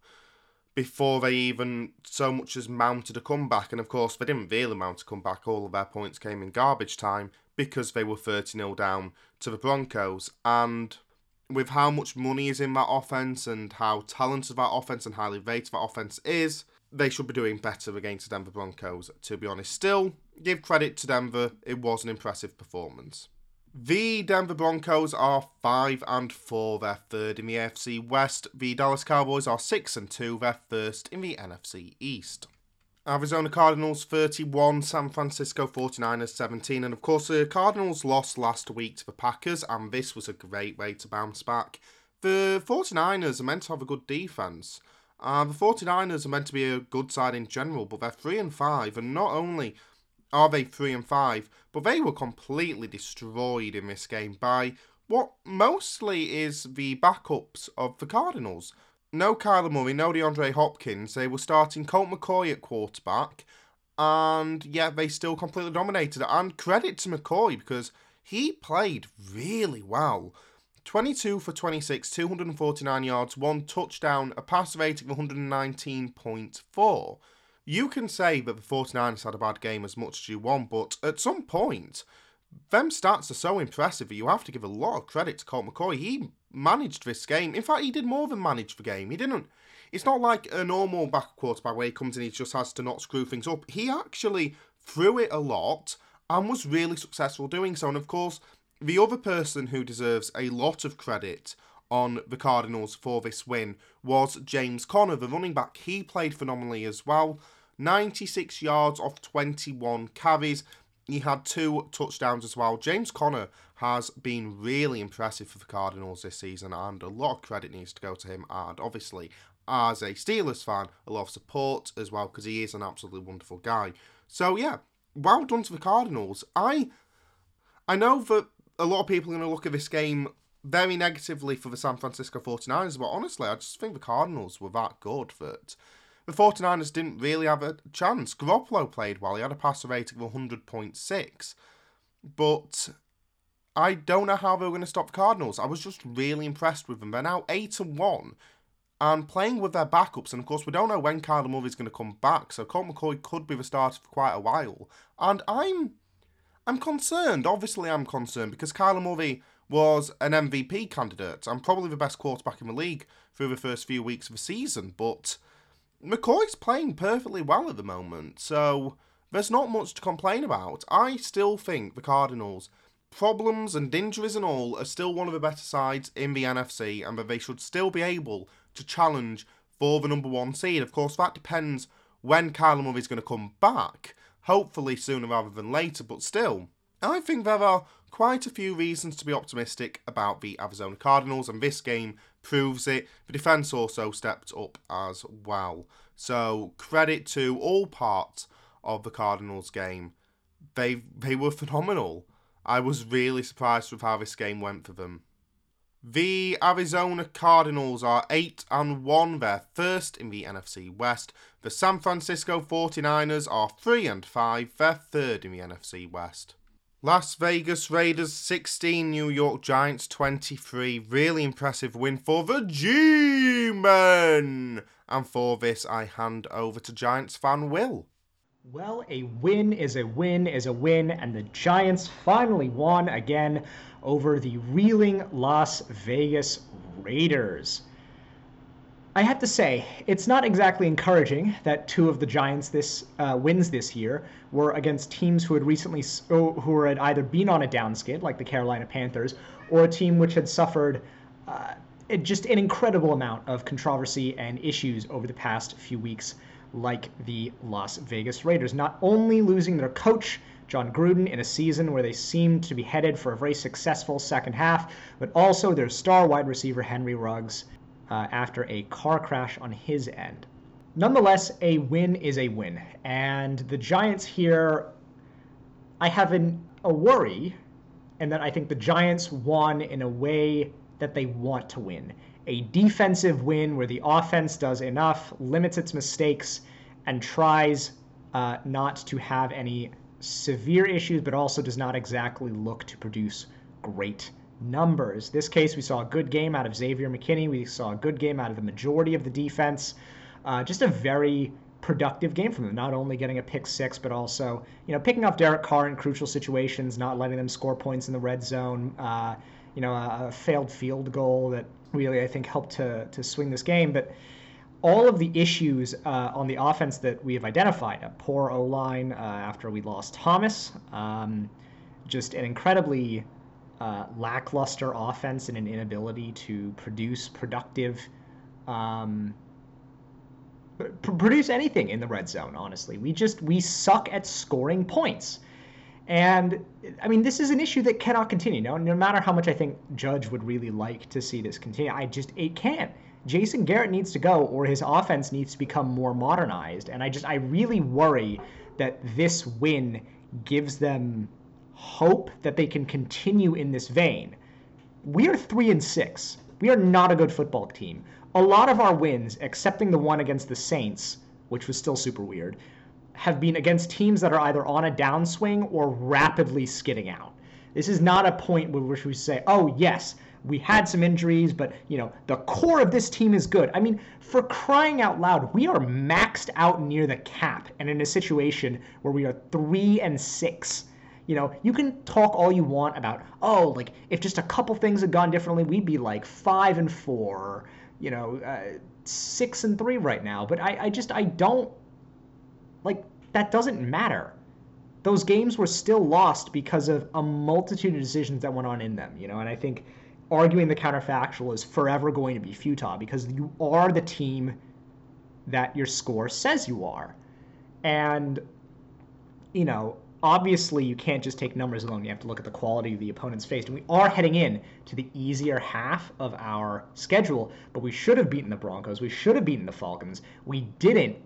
before they even so much as mounted a comeback. And of course, they didn't really mount a comeback. All of their points came in garbage time because they were 30 0 down to the Broncos. And with how much money is in that offense and how talented that offense and highly rated that offense is, they should be doing better against the Denver Broncos, to be honest. Still, give credit to Denver. It was an impressive performance. The Denver Broncos are five and four. They're third in the AFC West. The Dallas Cowboys are six and two. They're first in the NFC East. Arizona Cardinals 31, San Francisco 49ers 17. And of course, the Cardinals lost last week to the Packers, and this was a great way to bounce back. The 49ers are meant to have a good defense. Uh, the 49ers are meant to be a good side in general, but they're 3 and 5, and not only are they 3 and 5, but they were completely destroyed in this game by what mostly is the backups of the Cardinals. No Kyler Murray, no DeAndre Hopkins. They were starting Colt McCoy at quarterback, and yet they still completely dominated. And credit to McCoy because he played really well. 22 for 26, 249 yards, one touchdown, a pass rating of 119.4 you can say that the 49ers had a bad game as much as you want, but at some point, them stats are so impressive that you have to give a lot of credit to Colt McCoy. He managed this game. In fact, he did more than manage the game. He didn't. It's not like a normal back quarterback where he comes in, he just has to not screw things up. He actually threw it a lot and was really successful doing so. And of course, the other person who deserves a lot of credit on the Cardinals for this win was James Conner, the running back. He played phenomenally as well. 96 yards off 21 carries. He had two touchdowns as well. James Conner has been really impressive for the Cardinals this season, and a lot of credit needs to go to him. And obviously, as a Steelers fan, a lot of support as well because he is an absolutely wonderful guy. So yeah, well done to the Cardinals. I I know that a lot of people are going to look at this game very negatively for the San Francisco 49ers, but honestly, I just think the Cardinals were that good that the 49ers didn't really have a chance. Garoppolo played well. He had a passer rating of 100.6. But I don't know how they were going to stop the Cardinals. I was just really impressed with them. They're now 8 and 1 and playing with their backups. And of course, we don't know when Kyler is going to come back. So Colt McCoy could be the starter for quite a while. And I'm I'm concerned. Obviously, I'm concerned because Kyler Murray was an MVP candidate and probably the best quarterback in the league through the first few weeks of the season, but McCoy's playing perfectly well at the moment, so there's not much to complain about. I still think the Cardinals, problems and injuries and all, are still one of the better sides in the NFC, and that they should still be able to challenge for the number one seed. Of course, that depends when Kyler Murray's going to come back, hopefully sooner rather than later, but still, I think there are quite a few reasons to be optimistic about the Arizona Cardinals, and this game proves it. The defence also stepped up as well. So credit to all parts of the Cardinals game. They they were phenomenal. I was really surprised with how this game went for them. The Arizona Cardinals are 8 and 1, they're first in the NFC West. The San Francisco 49ers are 3 and 5, they're third in the NFC West. Las Vegas Raiders 16, New York Giants 23. Really impressive win for the G Men. And for this, I hand over to Giants fan Will. Well, a win is a win is a win, and the Giants finally won again over the reeling Las Vegas Raiders. I have to say, it's not exactly encouraging that two of the Giants' this uh, wins this year were against teams who had recently oh, who had either been on a downskid, like the Carolina Panthers, or a team which had suffered uh, just an incredible amount of controversy and issues over the past few weeks, like the Las Vegas Raiders. Not only losing their coach. Jon Gruden in a season where they seemed to be headed for a very successful second half, but also their star wide receiver Henry Ruggs uh, after a car crash on his end. Nonetheless, a win is a win. And the Giants here, I have an, a worry, and that I think the Giants won in a way that they want to win. A defensive win where the offense does enough, limits its mistakes, and tries uh, not to have any severe issues, but also does not exactly look to produce great numbers. This case, we saw a good game out of Xavier McKinney. We saw a good game out of the majority of the defense. Uh, just a very productive game from them. Not only getting a pick six, but also you know picking off Derek Carr in crucial situations, not letting them score points in the red zone. Uh, you know, a, a, failed field goal that really I think helped to to swing this game, but. All of the issues uh, on the offense that we have identified, a poor O line uh, after we lost Thomas, um, just an incredibly uh, lackluster offense and an inability to produce productive, um, pr- produce anything in the red zone. Honestly, we just we suck at scoring points, and I mean this is an issue that cannot continue. No, no matter how much I think Judge would really like to see this continue, I just it can't. Jason Garrett needs to go, or his offense needs to become more modernized. And I just I really worry that this win gives them hope that they can continue in this vein. We are three and six. We are not a good football team. A lot of our wins, excepting the one against the Saints, which was still super weird, have been against teams that are either on a downswing or rapidly skidding out. This is not a point where we say, oh, yes, we had some injuries, but you know the core of this team is good. I mean, for crying out loud, we are maxed out near the cap, and in a situation where we are three and six. You know, you can talk all you want about, oh, like if just a couple things had gone differently, we'd be like five and four, you know, uh, six and three right now. But I, I just, I don't, like, that doesn't matter. Those games were still lost because of a multitude of decisions that went on in them, you know, and I think arguing the counterfactual is forever going to be futile because you are the team that your score says you are. And, you know, obviously you can't just take numbers alone. You have to look at the quality of the opponents faced. And we are heading in to the easier half of our schedule, but we should have beaten the Broncos. We should have beaten the Falcons. We didn't.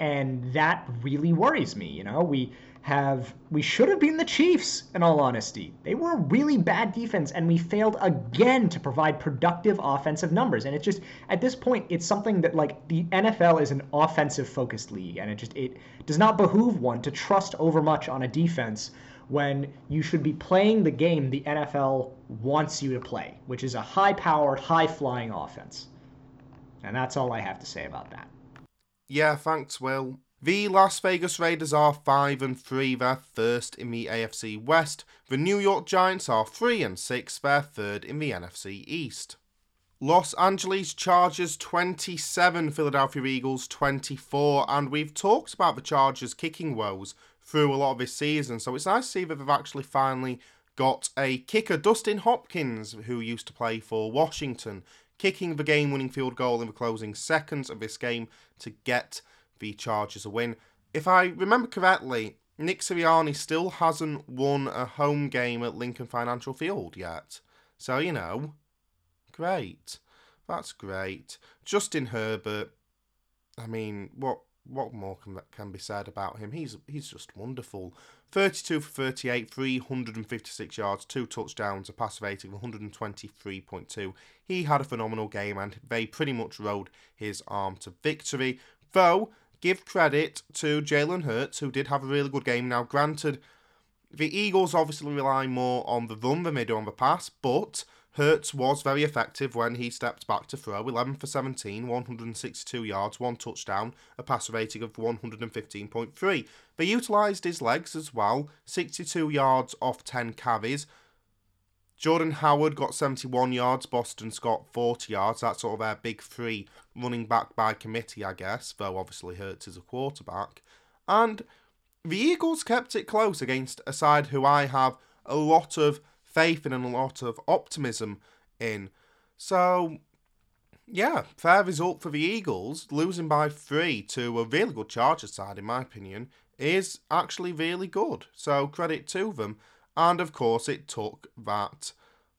And that really worries me. You know, we have we should have been the Chiefs in all honesty. They were a really bad defense and we failed again to provide productive offensive numbers. And it's just at this point it's something that like the NFL is an offensive focused league and it just it does not behoove one to trust overmuch on a defense when you should be playing the game the NFL wants you to play, which is a high powered, high flying offense. And that's all I have to say about that. Yeah, thanks, Will. The Las Vegas Raiders are 5 and 3, they're first in the AFC West. The New York Giants are 3 and 6, they're third in the NFC East. Los Angeles Chargers 27, Philadelphia Eagles 24. And we've talked about the Chargers kicking woes through a lot of this season, so it's nice to see that they've actually finally got a kicker, Dustin Hopkins, who used to play for Washington, kicking the game winning field goal in the closing seconds of this game to get the Chargers a win. If I remember correctly, Nick Sirianni still hasn't won a home game at Lincoln Financial Field yet. So, you know, Great. That's great. Justin Herbert, I mean, what what more can can be said about him? He's he's just wonderful. 32 for 38, 356 yards, two touchdowns, a pass rating of 123.2. He had a phenomenal game and they pretty much rode his arm to victory. Though, give credit to Jalen Hurts, who did have a really good game. Now, granted, the Eagles obviously rely more on the run than they do on the pass, but Hurts was very effective when he stepped back to throw 11 for 17, 162 yards, one touchdown, a passer rating of 115.3. They utilised his legs as well, 62 yards off 10 carries. Jordan Howard got 71 yards, Boston Scott 40 yards. That's sort of their big three running back by committee, I guess, though obviously Hurts is a quarterback. And the Eagles kept it close against a side who I have a lot of faith in and a lot of optimism in. So, yeah, fair result for the Eagles. Losing by three to a really good Chargers side, in my opinion, is actually really good. So, credit to them. And of course, it took that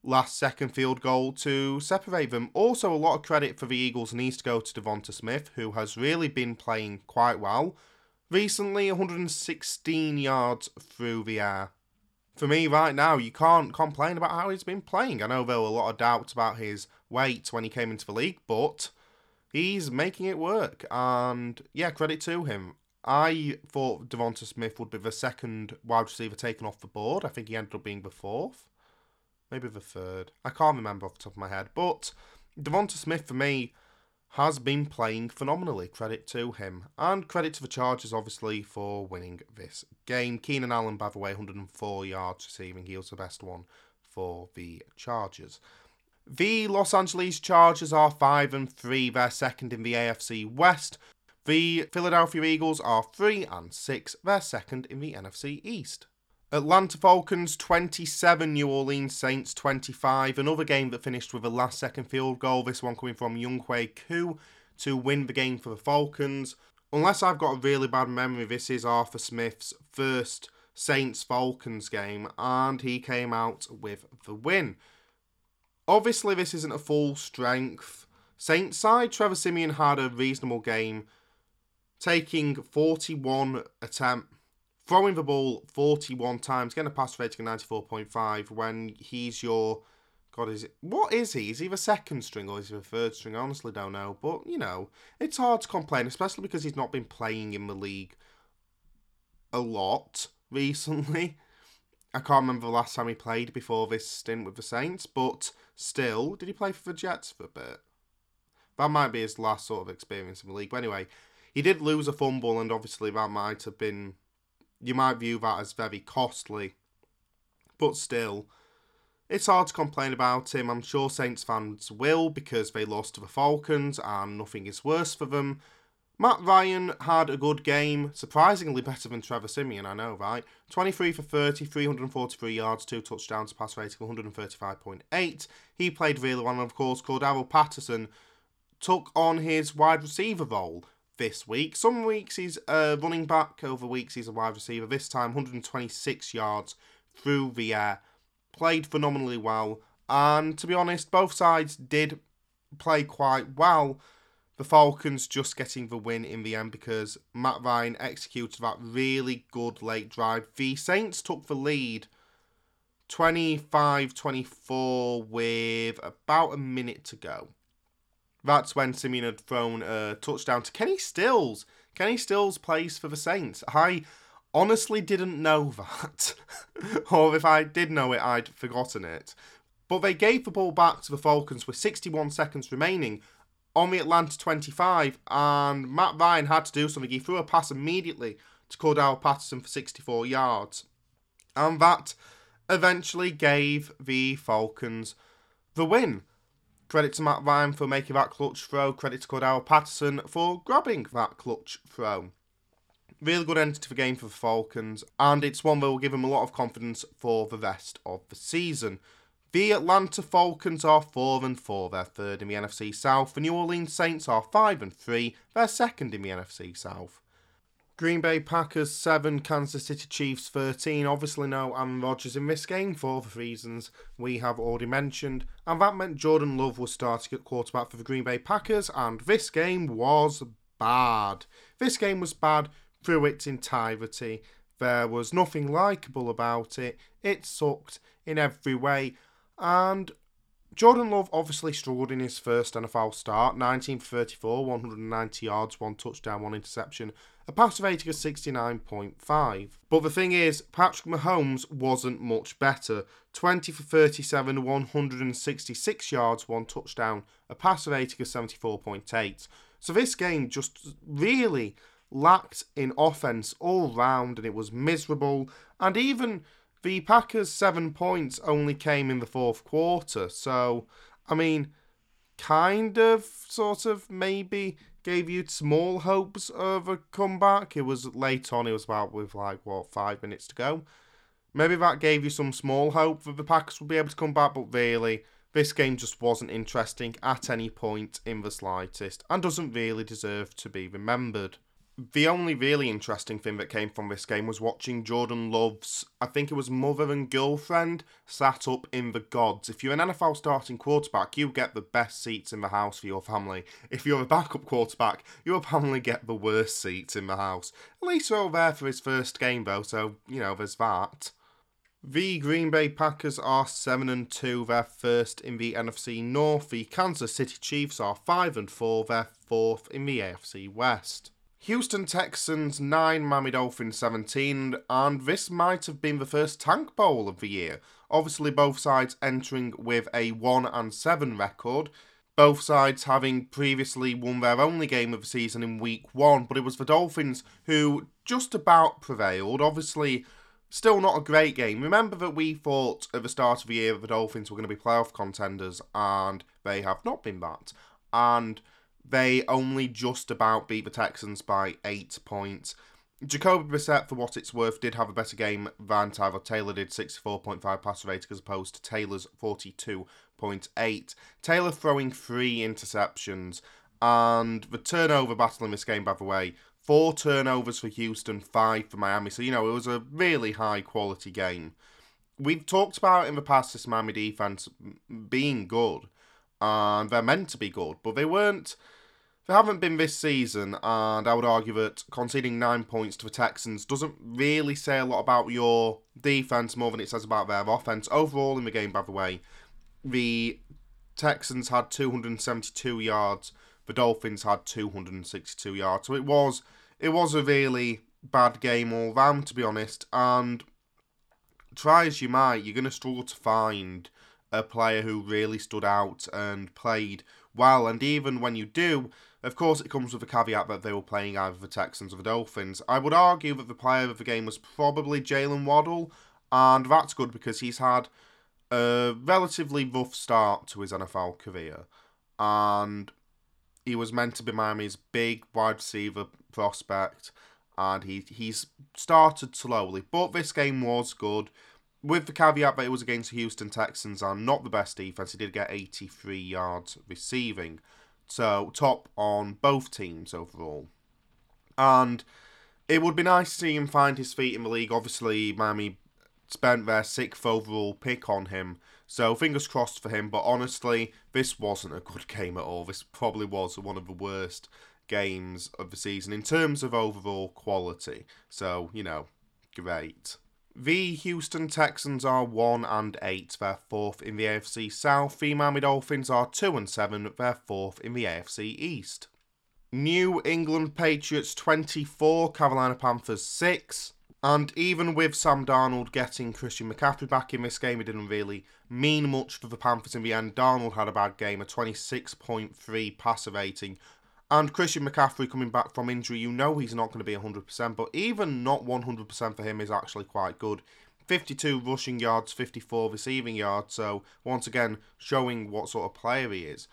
last second field goal to separate them. Also, a lot of credit for the Eagles needs to go to Devonta Smith, who has really been playing quite well. Recently, 116 yards through the air for me right now, you can't complain about how he's been playing. I know there were a lot of doubts about his weight when he came into the league, but he's making it work. And yeah, credit to him. I thought Devonta Smith would be the second wide receiver taken off the board. I think he ended up being the fourth, maybe the third. I can't remember off the top of my head. But Devonta Smith, for me, has been playing phenomenally. Credit to him. And credit to the Chargers, obviously, for winning this game. Keenan Allen, by the way, 104 yards receiving. He was the best one for the Chargers. The Los Angeles Chargers are 5 and 3. They're second in the AFC West. The Philadelphia Eagles are 3 and 6. They're second in the NFC East. Atlanta Falcons 27, New Orleans Saints 25. Another game that finished with a last second field goal. This one coming from Younghoe Koo to win the game for the Falcons. Unless I've got a really bad memory, this is Arthur Smith's first Saints Falcons game, and he came out with the win. Obviously, this isn't a full strength Saints side. Trevor Siemian had a reasonable game, taking 41 attempt throwing the ball 41 times, getting a pass rating of 94.5 when he's your. God, is it. What is he? Is he the second string or is he the third string? I honestly don't know. But, you know, it's hard to complain, especially because he's not been playing in the league a lot recently. I can't remember the last time he played before this stint with the Saints, but still, did he play for the Jets for a bit? That might be his last sort of experience in the league. But anyway, he did lose a fumble, and obviously that might have been you might view that as very costly. But still, it's hard to complain about him. I'm sure Saints fans will because they lost to the Falcons and nothing is worse for them. Matt Ryan had a good game, surprisingly better than Trevor Siemian, I know, right? 23 for 30, 343 yards, two touchdowns, pass rating 135.8. He played really well, and of course, Cordarrelle Patterson took on his wide receiver role this week. Some weeks he's uh, running back, over weeks he's a wide receiver. This time, 126 yards through the air. Played phenomenally well. And to be honest, both sides did play quite well. The Falcons just getting the win in the end because Matt Ryan executed that really good late drive. The Saints took the lead 25 24 with about a minute to go. That's when Siemian had thrown a touchdown to Kenny Stills. Kenny Stills plays for the Saints. I honestly didn't know that. or if I did know it, I'd forgotten it. But they gave the ball back to the Falcons with 61 seconds remaining on the Atlanta 25, and Matt Ryan had to do something. He threw a pass immediately to Cordarrelle Patterson for 64 yards. And that eventually gave the Falcons the win. Credit to Matt Ryan for making that clutch throw. Credit to Cordarrelle Patterson for grabbing that clutch throw. Really good end to the game for the Falcons, and it's one that will give them a lot of confidence for the rest of the season. The Atlanta Falcons are 4 and 4, they're third in the NFC South. The New Orleans Saints are 5 and 3, they're second in the NFC South. Green Bay Packers 7, Kansas City Chiefs 13. Obviously, no Aaron Rodgers in this game for the reasons we have already mentioned. And that meant Jordan Love was starting at quarterback for the Green Bay Packers, and this game was bad. This game was bad through its entirety. There was nothing likable about it. It sucked in every way. And Jordan Love obviously struggled in his first NFL start 19 for 34, 190 yards, one touchdown, one interception, a passer rating of 69.5. But the thing is, Patrick Mahomes wasn't much better 20 for 37, 166 yards, one touchdown, a passer rating of 74.8. So this game just really lacked in offense all round and it was miserable. And even the Packers' seven points only came in the fourth quarter. So, I mean, kind of, sort of, maybe gave you small hopes of a comeback. It was late on, it was about with like, what, five minutes to go. Maybe that gave you some small hope that the Packers would be able to come back, but really, this game just wasn't interesting at any point in the slightest and doesn't really deserve to be remembered the only really interesting thing that came from this game was watching Jordan Love's, I think it was mother and girlfriend, sat up in the gods. If you're an NFL starting quarterback, you get the best seats in the house for your family. If you're a backup quarterback, you'll probably get the worst seats in the house. At least we're all there for his first game, though, so, you know, there's that. The Green Bay Packers are 7 and 2, they're first in the NFC North. The Kansas City Chiefs are 5 and 4, they're fourth in the AFC West. Houston Texans 9, Miami Dolphins 17, and this might have been the first tank bowl of the year. Obviously, both sides entering with a 1 and 7 record. Both sides having previously won their only game of the season in week 1, but it was the Dolphins who just about prevailed. Obviously, still not a great game. Remember that we thought at the start of the year the Dolphins were going to be playoff contenders, and they have not been that. And they only just about beat the Texans by eight points. Jacoby Brissett, for what it's worth, did have a better game than Tyrod Taylor did, 64.5 passer rating as opposed to Taylor's 42.8. Taylor throwing three interceptions, and the turnover battle in this game, by the way, four turnovers for Houston, five for Miami. So, you know, it was a really high quality game. We've talked about in the past this Miami defense being good, and they're meant to be good, but they weren't they haven't been this season, and I would argue that conceding nine points to the Texans doesn't really say a lot about your defense more than it says about their offense. Overall, in the game, by the way, the Texans had 272 yards, the Dolphins had 262 yards. So it was it was a really bad game all round, to be honest. And try as you might, you're going to struggle to find a player who really stood out and played well. And even when you do, of course, it comes with a caveat that they were playing either the Texans or the Dolphins. I would argue that the player of the game was probably Jaylen Waddle, and that's good because he's had a relatively rough start to his NFL career. And he was meant to be Miami's big wide receiver prospect, and he he's started slowly. But this game was good, with the caveat that it was against the Houston Texans and not the best defense. He did get 83 yards receiving. So top on both teams overall. And it would be nice to see him find his feet in the league. Obviously, Miami spent their sixth overall pick on him. So fingers crossed for him. But honestly, this wasn't a good game at all. This probably was one of the worst games of the season in terms of overall quality. So, you know, great. The Houston Texans are 1 and 8, they're fourth in the AFC South. The Miami Dolphins are 2 and 7, they're fourth in the AFC East. New England Patriots 24, Carolina Panthers 6. And even with Sam Darnold getting Christian McCaffrey back in this game, it didn't really mean much for the Panthers in the end. Darnold had a bad game, a 26.3 passer rating, and Christian McCaffrey coming back from injury, you know he's not going to be 100%, but even not 100% for him is actually quite good. 52 rushing yards, 54 receiving yards. So once again, showing what sort of player he is.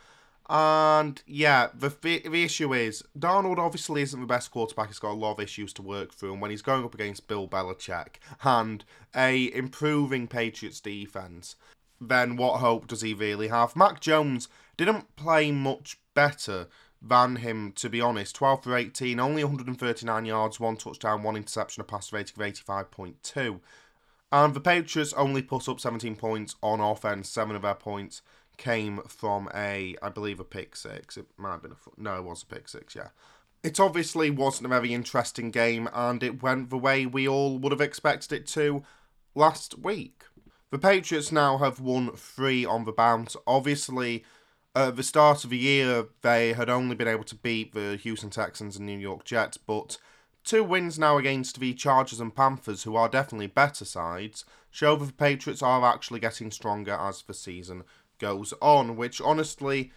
And yeah, the the issue is Darnold obviously isn't the best quarterback. He's got a lot of issues to work through, and when he's going up against Bill Belichick and a improving Patriots defense, then what hope does he really have? Mac Jones didn't play much better than him, to be honest. 12 for 18, only 139 yards, one touchdown, one interception, a pass rating of 85.2. And the Patriots only put up 17 points on offense, seven of their points came from a, I believe, a pick six. It might have been a no, it was a pick six. Yeah, it obviously wasn't a very interesting game, and it went the way we all would have expected it to last week. The Patriots now have won three on the bounce. Obviously, at the start of the year, they had only been able to beat the Houston Texans and New York Jets, but two wins now against the Chargers and Panthers, who are definitely better sides, show that the Patriots are actually getting stronger as the season goes on, which honestly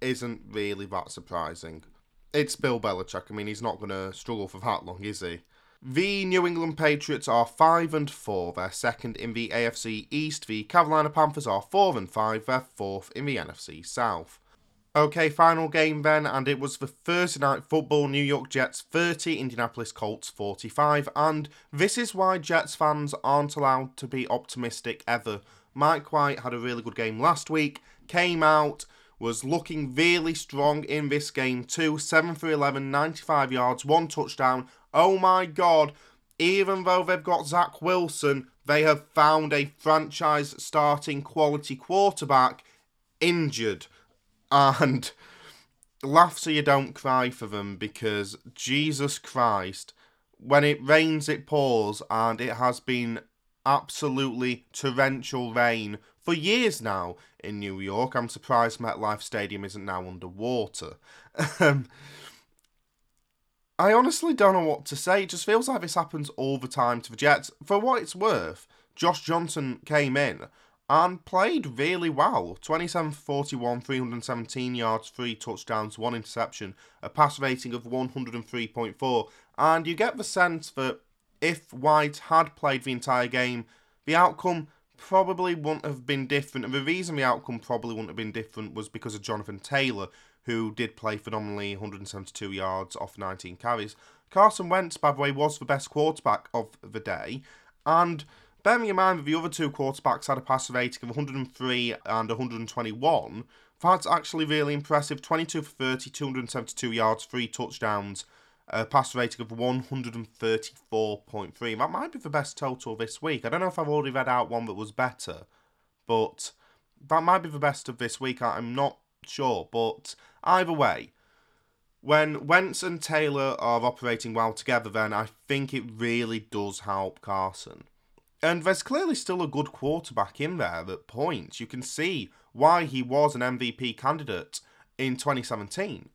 isn't really that surprising. It's Bill Belichick. I mean, he's not going to struggle for that long, is he? The New England Patriots are 5 and 4, they're second in the AFC East. The Carolina Panthers are 4 and 5, they're fourth in the NFC South. Okay, final game then, and it was the Thursday night football New York Jets 30, Indianapolis Colts 45. And this is why Jets fans aren't allowed to be optimistic ever Mike White had a really good game last week, came out, was looking really strong in this game too. 7 for 11, 95 yards, one touchdown. Oh my god, even though they've got Zach Wilson, they have found a franchise starting quality quarterback injured. And laugh so you don't cry for them because Jesus Christ, when it rains, it pours, and it has been absolutely torrential rain for years now in New York. I'm surprised MetLife Stadium isn't now underwater. Um, I honestly don't know what to say. It just feels like this happens all the time to the Jets. For what it's worth, Josh Johnson came in and played really well. 27 41, 317 yards, 3 touchdowns, 1 interception, a pass rating of 103.4. And you get the sense that if White had played the entire game, the outcome probably wouldn't have been different. And the reason the outcome probably wouldn't have been different was because of Jonathan Taylor, who did play phenomenally 172 yards off 19 carries. Carson Wentz, by the way, was the best quarterback of the day. And bearing in mind that the other two quarterbacks had a passer rating of 103 and 121, that's actually really impressive. 22 for 30, 272 yards, three touchdowns a pass rating of 134.3. That might be the best total this week. I don't know if I've already read out one that was better, but that might be the best of this week. I'm not sure. But either way, when Wentz and Taylor are operating well together, then I think it really does help Carson. And there's clearly still a good quarterback in there at points. You can see why he was an MVP candidate in 2017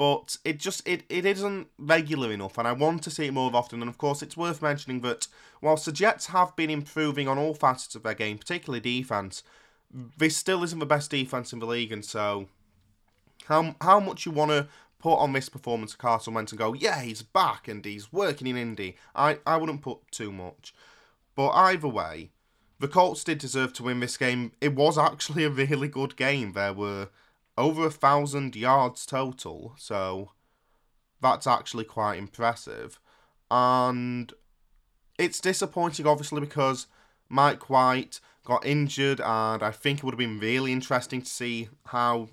but it just it, it isn't regular enough and I want to see it more often and of course it's worth mentioning that whilst the Jets have been improving on all facets of their game, particularly defense, this still isn't the best defense in the league and so how how much you want to put on this performance of Carson Wentz and go, yeah, he's back and he's working in Indy. I, I wouldn't put too much. But either way, the Colts did deserve to win this game. It was actually a really good game. There were over a thousand yards total, so that's actually quite impressive. And it's disappointing, obviously, because Mike White got injured, and I think it would have been really interesting to see how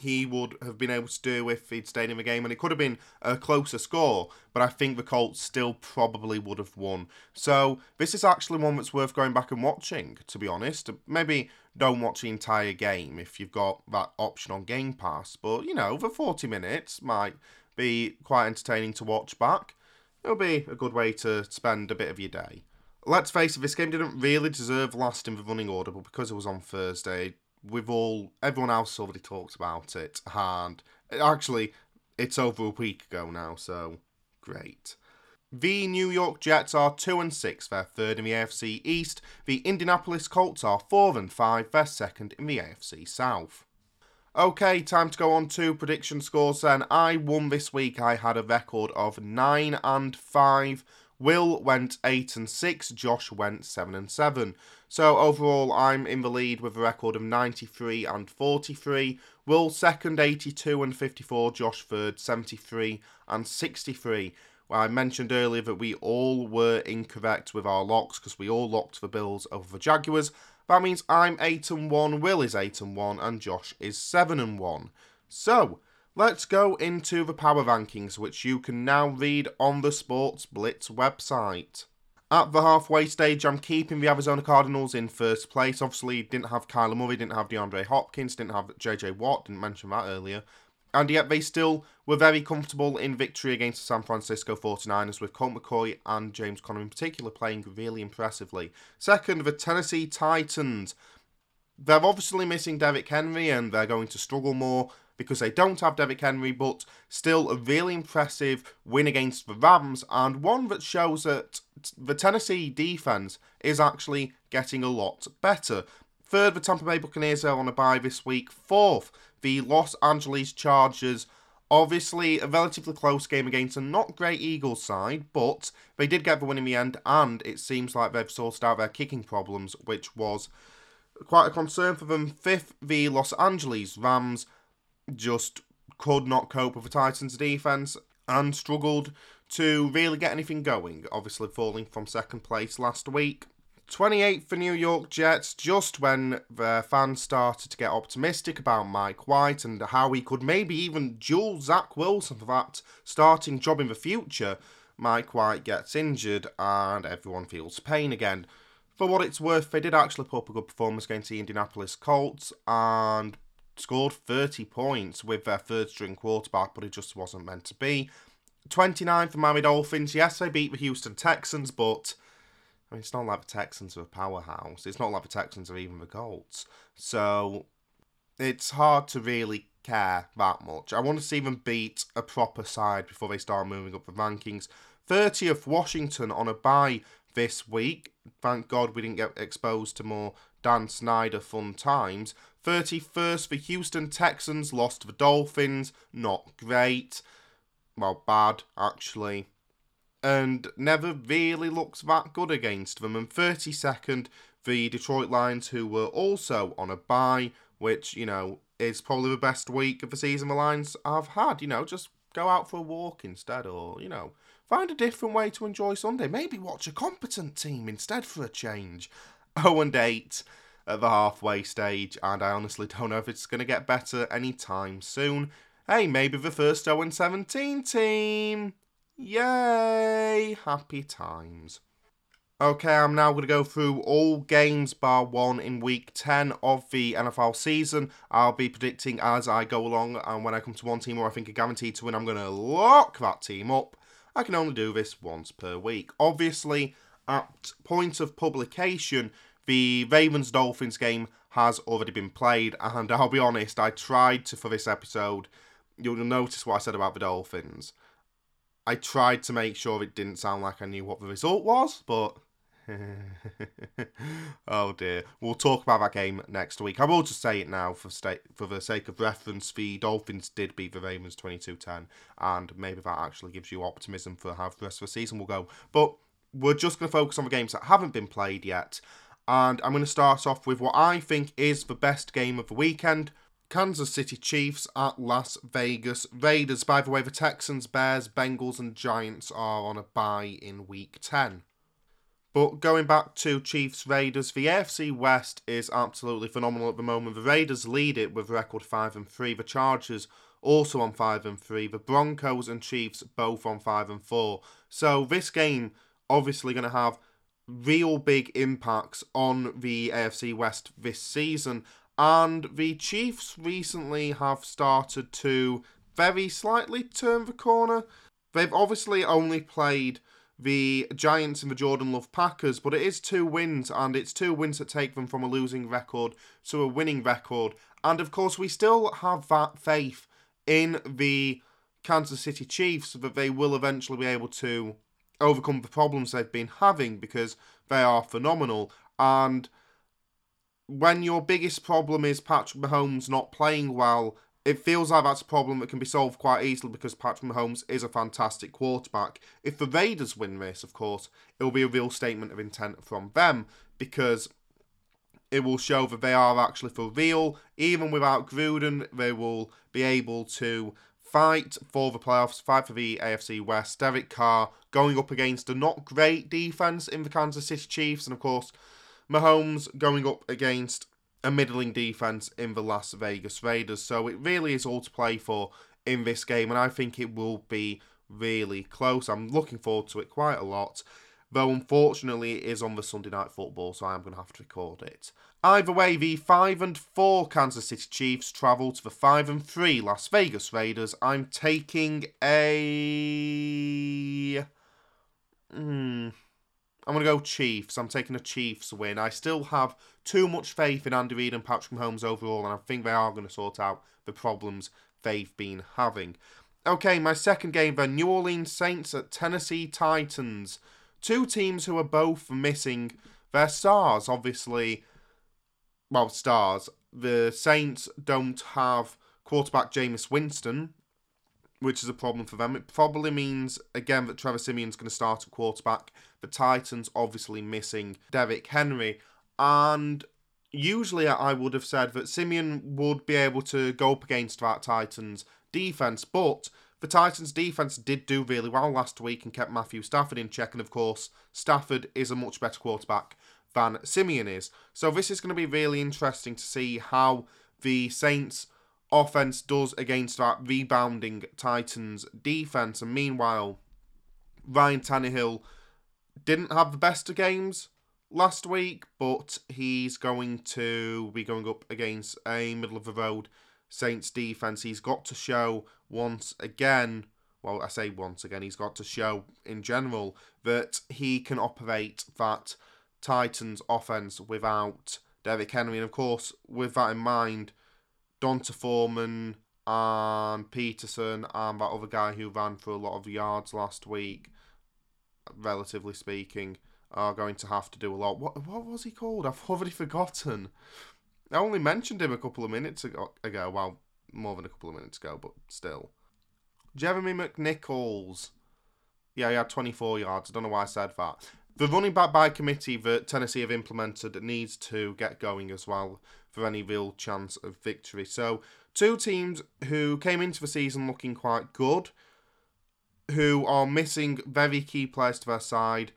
he would have been able to do if he'd stayed in the game, and it could have been a closer score, but I think the Colts still probably would have won. So this is actually one that's worth going back and watching, to be honest. Maybe don't watch the entire game if you've got that option on Game Pass, but you know, the 40 minutes might be quite entertaining to watch back. It'll be a good way to spend a bit of your day. Let's face it, this game didn't really deserve last in the running order, but because it was on Thursday, we've all everyone else already talked about it, and actually, it's over a week ago now, so great. The New York Jets are 2 and 6, they're third in the AFC East. The Indianapolis Colts are 4 and 5, they're second in the AFC South. Okay, time to go on to prediction scores then. I won this week. I had a record of 9 and 5. Will went 8 and 6. Josh went 7 and 7. So overall, I'm in the lead with a record of 93 and 43. Will second 82 and 54. Josh third 73 and 63. Well, I mentioned earlier that we all were incorrect with our locks because we all locked the Bills over the Jaguars. That means I'm 8 and 1, Will is 8 and 1, and Josh is 7 and 1. So, let's go into the power rankings, which you can now read on the Sports Blitz website. At the halfway stage, I'm keeping the Arizona Cardinals in first place. Obviously, didn't have Kyler Murray, didn't have DeAndre Hopkins, didn't have JJ Watt, didn't mention that earlier and yet they still were very comfortable in victory against the San Francisco 49ers with Colt McCoy and James Conner in particular playing really impressively. Second, the Tennessee Titans. They're obviously missing Derrick Henry and they're going to struggle more because they don't have Derrick Henry, but still a really impressive win against the Rams and one that shows that the Tennessee defense is actually getting a lot better. Third, the Tampa Bay Buccaneers are on a bye this week. Fourth, the Los Angeles Chargers. Obviously, a relatively close game against a not great Eagles side, but they did get the win in the end, and it seems like they've sorted out their kicking problems, which was quite a concern for them. Fifth, the Los Angeles Rams just could not cope with the Titans' defense and struggled to really get anything going, obviously falling from second place last week. 28th for New York Jets, just when the fans started to get optimistic about Mike White and how he could maybe even duel Zach Wilson for that starting job in the future. Mike White gets injured and everyone feels pain again. For what it's worth, they did actually put up a good performance against the Indianapolis Colts and scored 30 points with their third string quarterback, but it just wasn't meant to be. 29 for Miami Dolphins. Yes, they beat the Houston Texans, but I mean, it's not like the Texans are a powerhouse. It's not like the Texans are even the Colts. So it's hard to really care that much. I want to see them beat a proper side before they start moving up the rankings. 30th Washington on a bye this week. Thank God we didn't get exposed to more Dan Snyder fun times. 31st for Houston Texans, lost to the Dolphins. Not great. Well, bad, actually and never really looks that good against them. And 32nd, the Detroit Lions, who were also on a bye, which, you know, is probably the best week of the season the Lions have had. You know, just go out for a walk instead, or, you know, find a different way to enjoy Sunday. Maybe watch a competent team instead for a change. 0 and 8 at the halfway stage, and I honestly don't know if it's going to get better anytime soon. Hey, maybe the first 0 17 team. Yay! Happy times. Okay, I'm now going to go through all games bar one in week 10 of the NFL season. I'll be predicting as I go along, and when I come to one team where I think are guaranteed to win, I'm going to lock that team up. I can only do this once per week. Obviously, at point of publication, the Ravens Dolphins game has already been played, and I'll be honest, I tried to for this episode. You'll notice what I said about the Dolphins. I tried to make sure it didn't sound like I knew what the result was, but oh dear. We'll talk about that game next week. I will just say it now for sta- for the sake of reference. The Dolphins did beat the Ravens 22-10, and maybe that actually gives you optimism for how the rest of the season will go. But we're just going to focus on the games that haven't been played yet. And I'm going to start off with what I think is the best game of the weekend, Kansas City Chiefs at Las Vegas Raiders. By the way, the Texans, Bears, Bengals, and Giants are on a bye in week 10. But going back to Chiefs Raiders, the AFC West is absolutely phenomenal at the moment. The Raiders lead it with record 5 and 3. The Chargers also on 5 and 3. The Broncos and Chiefs both on 5 and 4. So this game obviously going to have real big impacts on the AFC West this season. And the Chiefs recently have started to very slightly turn the corner. They've obviously only played the Giants and the Jordan Love Packers, but it is two wins, and it's two wins that take them from a losing record to a winning record. And of course, we still have that faith in the Kansas City Chiefs that they will eventually be able to overcome the problems they've been having because they are phenomenal. And when your biggest problem is Patrick Mahomes not playing well, it feels like that's a problem that can be solved quite easily because Patrick Mahomes is a fantastic quarterback. If the Raiders win this, of course, it will be a real statement of intent from them because it will show that they are actually for real. Even without Gruden, they will be able to fight for the playoffs, fight for the AFC West. Derek Carr going up against a not great defense in the Kansas City Chiefs, and of course, Mahomes going up against a middling defense in the Las Vegas Raiders. So it really is all to play for in this game, and I think it will be really close. I'm looking forward to it quite a lot, though unfortunately it is on the Sunday night football, so I'm going to have to record it. Either way, the 5 and 4 Kansas City Chiefs travel to the 5 and 3 Las Vegas Raiders. I'm taking a. Hmm. I'm going to go Chiefs. I'm taking a Chiefs win. I still have too much faith in Andy Reid and Patrick Mahomes overall, and I think they are going to sort out the problems they've been having. Okay, my second game the New Orleans Saints at Tennessee Titans. Two teams who are both missing their stars, obviously. Well, stars. The Saints don't have quarterback Jameis Winston, which is a problem for them. It probably means, again, that Trevor Siemian's going to start at quarterback. The Titans obviously missing Derrick Henry. And usually I would have said that Simeon would be able to go up against that Titans defense, but the Titans defense did do really well last week and kept Matthew Stafford in check. And of course, Stafford is a much better quarterback than Siemian is. So this is going to be really interesting to see how the Saints offense does against that rebounding Titans defense. And meanwhile, Ryan Tannehill didn't have the best of games last week, but he's going to be going up against a middle of the road Saints defense. He's got to show once again. Well, I say once again, he's got to show in general that he can operate that Titans offense without Derrick Henry. And of course, with that in mind, D'Onta Foreman and Peterson and that other guy who ran for a lot of yards last week, relatively speaking, are going to have to do a lot. What what was he called? I've already forgotten. I only mentioned him a couple of minutes ago. ago well, more than a couple of minutes ago, but still. Jeremy McNichols. Yeah, he had 24 yards. I don't know why I said that. The running back by committee that Tennessee have implemented needs to get going as well for any real chance of victory. So, two teams who came into the season looking quite good, who are missing very key players to their side.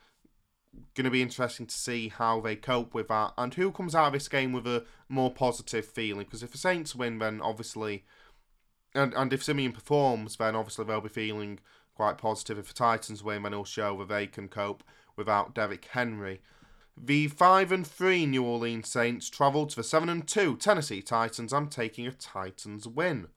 Going to be interesting to see how they cope with that and who comes out of this game with a more positive feeling. Because if the Saints win, then obviously, and, and if Siemian performs, then obviously they'll be feeling quite positive. If the Titans win, then it'll show that they can cope without Derrick Henry. The 5 and 3 New Orleans Saints travel to the 7 and 2 Tennessee Titans. I'm taking a Titans win.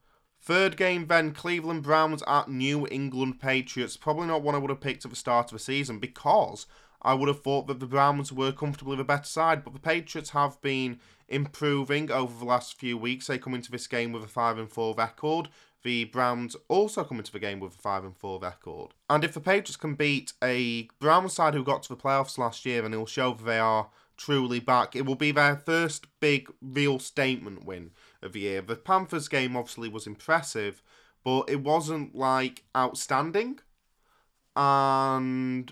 Third game then Cleveland Browns at New England Patriots. Probably not one I would have picked at the start of the season because I would have thought that the Browns were comfortably the better side, but the Patriots have been improving over the last few weeks. They come into this game with a 5 and 4 record. The Browns also come into the game with a 5 and 4 record. And if the Patriots can beat a Browns side who got to the playoffs last year then it will show that they are truly back, it will be their first big real statement win of the year. The Panthers game obviously was impressive, but it wasn't like outstanding. And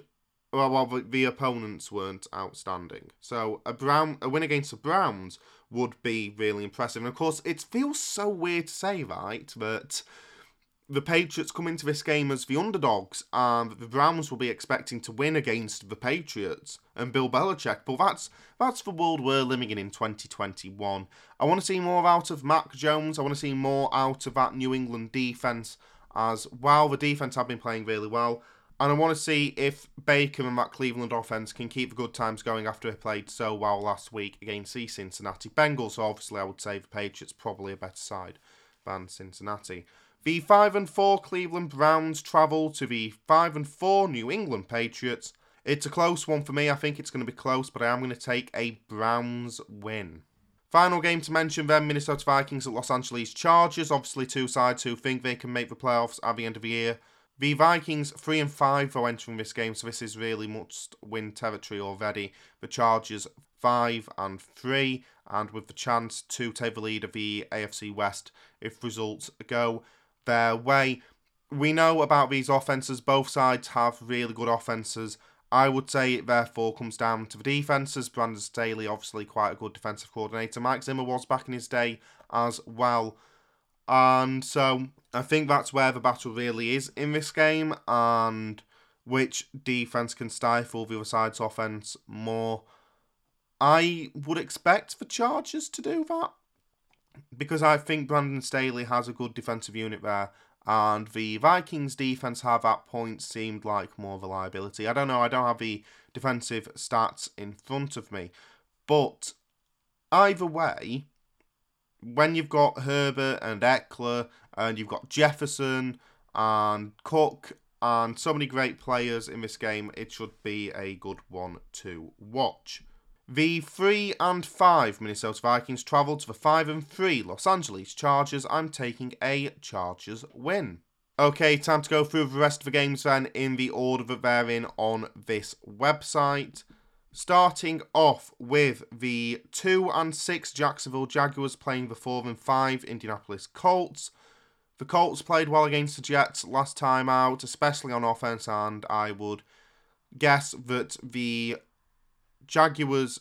well, well the, the opponents weren't outstanding. So a Brown a win against the Browns would be really impressive. And of course, it feels so weird to say, right, that the Patriots come into this game as the underdogs and the Browns will be expecting to win against the Patriots and Bill Belichick. But that's that's the world we're living in in 2021. I want to see more out of Mac Jones. I want to see more out of that New England defense as well. The defense have been playing really well. And I want to see if Baker and that Cleveland offense can keep the good times going after they played so well last week against the Cincinnati Bengals. Obviously, I would say the Patriots probably a better side than Cincinnati. The 5 and 4 Cleveland Browns travel to the 5 and 4 New England Patriots. It's a close one for me. I think it's going to be close, but I am going to take a Browns win. Final game to mention then Minnesota Vikings at Los Angeles Chargers. Obviously, two sides who think they can make the playoffs at the end of the year The Vikings three and five are entering this game, so this is really must win territory already. The Chargers five and three, and with the chance to take the lead of the AFC West if results go their way. We know about these offenses. Both sides have really good offenses. I would say it therefore comes down to the defenses. Brandon Staley, obviously quite a good defensive coordinator. Mike Zimmer was back in his day as well. And so I think that's where the battle really is in this game and which defense can stifle the other side's offense more. I would expect the Chargers to do that because I think Brandon Staley has a good defensive unit there and the Vikings defense have at points seemed like more of a liability. I don't know, I don't have the defensive stats in front of me, but either way, when you've got Herbert and Ekeler and you've got Jefferson and Cook and so many great players in this game, it should be a good one to watch. The 3 and 5 Minnesota Vikings travel to the 5 and 3 Los Angeles Chargers. I'm taking a Chargers win. Okay, time to go through the rest of the games then in the order that they're in on this website. Starting off with the 2 and 6 Jacksonville Jaguars playing the 4 and 5 Indianapolis Colts. The Colts played well against the Jets last time out, especially on offense, and I would guess that the Jaguars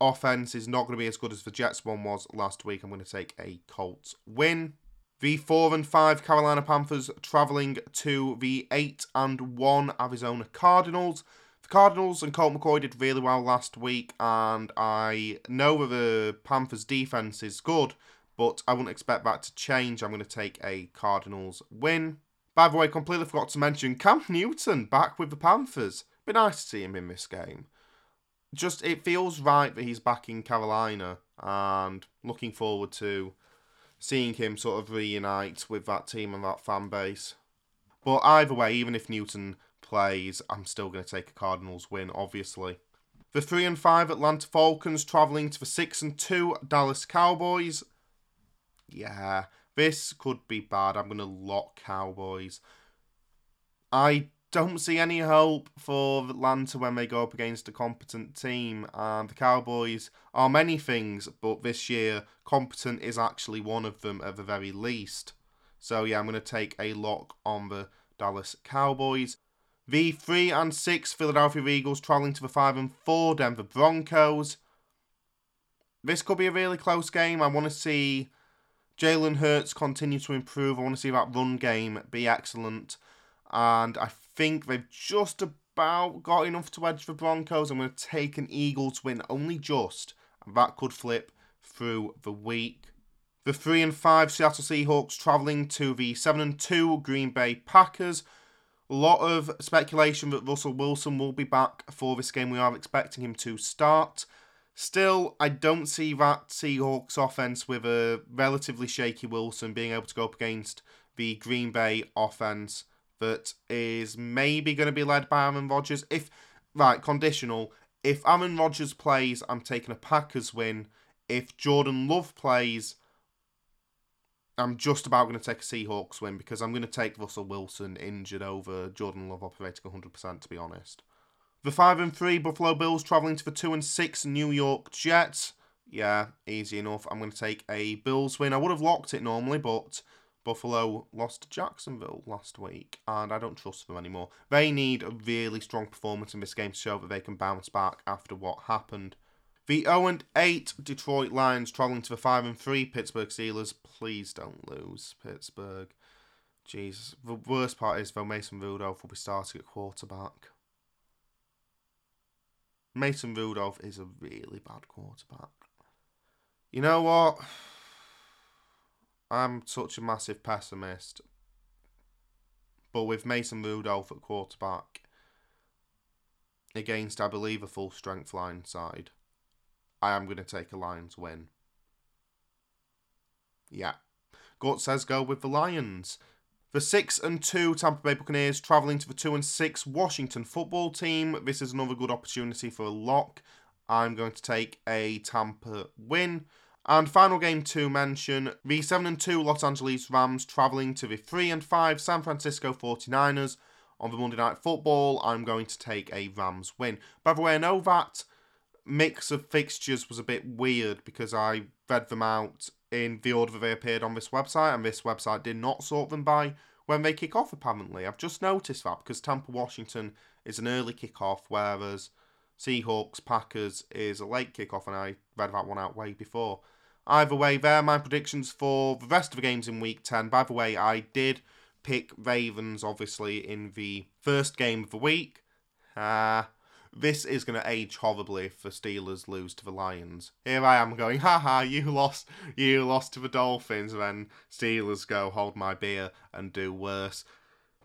offense is not going to be as good as the Jets one was last week. I'm going to take a Colts win. The 4 and 5 Carolina Panthers travelling to the 8 and 1 Arizona Cardinals. The Cardinals and Colt McCoy did really well last week, and I know that the Panthers' defense is good, but I wouldn't expect that to change. I'm going to take a Cardinals win. By the way, completely forgot to mention Cam Newton back with the Panthers. Be nice to see him in this game. Just it feels right that he's back in Carolina, and looking forward to seeing him sort of reunite with that team and that fan base. But either way, even if Newton plays, I'm still going to take a Cardinals win, obviously. The 3 and 5 Atlanta Falcons travelling to the 6 and 2 Dallas Cowboys. Yeah, this could be bad. I'm going to lock Cowboys. I don't see any hope for Atlanta when they go up against a competent team. And the Cowboys are many things, but this year, competent is actually one of them at the very least. So, yeah, I'm going to take a lock on the Dallas Cowboys. The 3 and 6 Philadelphia Eagles travelling to the 5 and 4 Denver Broncos. This could be a really close game. I want to see Jalen Hurts continue to improve. I want to see that run game be excellent. And I think they've just about got enough to edge the Broncos. I'm going to take an Eagles win, only just. And that could flip through the week. The 3 and 5 Seattle Seahawks travelling to the 7 and 2 Green Bay Packers. Lot of speculation that Russell Wilson will be back for this game. We are expecting him to start. Still, I don't see that Seahawks offense with a relatively shaky Wilson being able to go up against the Green Bay offense that is maybe going to be led by Aaron Rodgers. If right, conditional. If Aaron Rodgers plays, I'm taking a Packers win. If Jordan Love plays, I'm just about going to take a Seahawks win because I'm going to take Russell Wilson injured over Jordan Love operating 100%, to be honest. The 5 and 3 Buffalo Bills travelling to the 2 and 6 New York Jets. Yeah, easy enough. I'm going to take a Bills win. I would have locked it normally, but Buffalo lost to Jacksonville last week, and I don't trust them anymore. They need a really strong performance in this game to show that they can bounce back after what happened. The 0 8 Detroit Lions travelling to the 5 3 Pittsburgh Steelers. Please don't lose, Pittsburgh. Jesus. The worst part is, though, Mason Rudolph will be starting at quarterback. Mason Rudolph is a really bad quarterback. You know what? I'm such a massive pessimist. But with Mason Rudolph at quarterback, against, I believe, a full strength line side, I am going to take a Lions win. Yeah. Gort says go with the Lions. The 6 and 2 Tampa Bay Buccaneers travelling to the 2 and 6 Washington football team. This is another good opportunity for a lock. I'm going to take a Tampa win. And final game to mention the 7 and 2 Los Angeles Rams travelling to the 3 and 5 San Francisco 49ers on the Monday Night Football. I'm going to take a Rams win. By the way, I know that mix of fixtures was a bit weird because I read them out in the order they appeared on this website, and this website did not sort them by when they kick off, apparently. I've just noticed that because Tampa Washington is an early kickoff, whereas Seahawks Packers is a late kickoff, and I read that one out way before. Either way, there my predictions for the rest of the games in week 10. By the way, I did pick Ravens, obviously, in the first game of the week. Uh, this is going to age horribly if the Steelers lose to the Lions. Here I am going, haha, you lost, you lost to the Dolphins, then Steelers go, hold my beer, and do worse.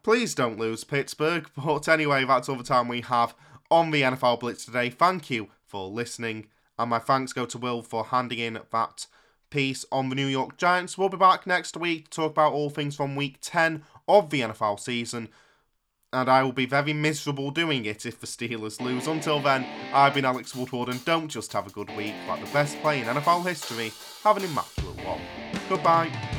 Please don't lose Pittsburgh. But anyway, that's all the time we have on the NFL Blitz today. Thank you for listening, and my thanks go to Will for handing in that piece on the New York Giants. We'll be back next week to talk about all things from week 10 of the NFL season and I will be very miserable doing it if the Steelers lose. Until then, I've been Alex Woodward, and don't just have a good week, but the best play in NFL history, have an immaculate one. Goodbye.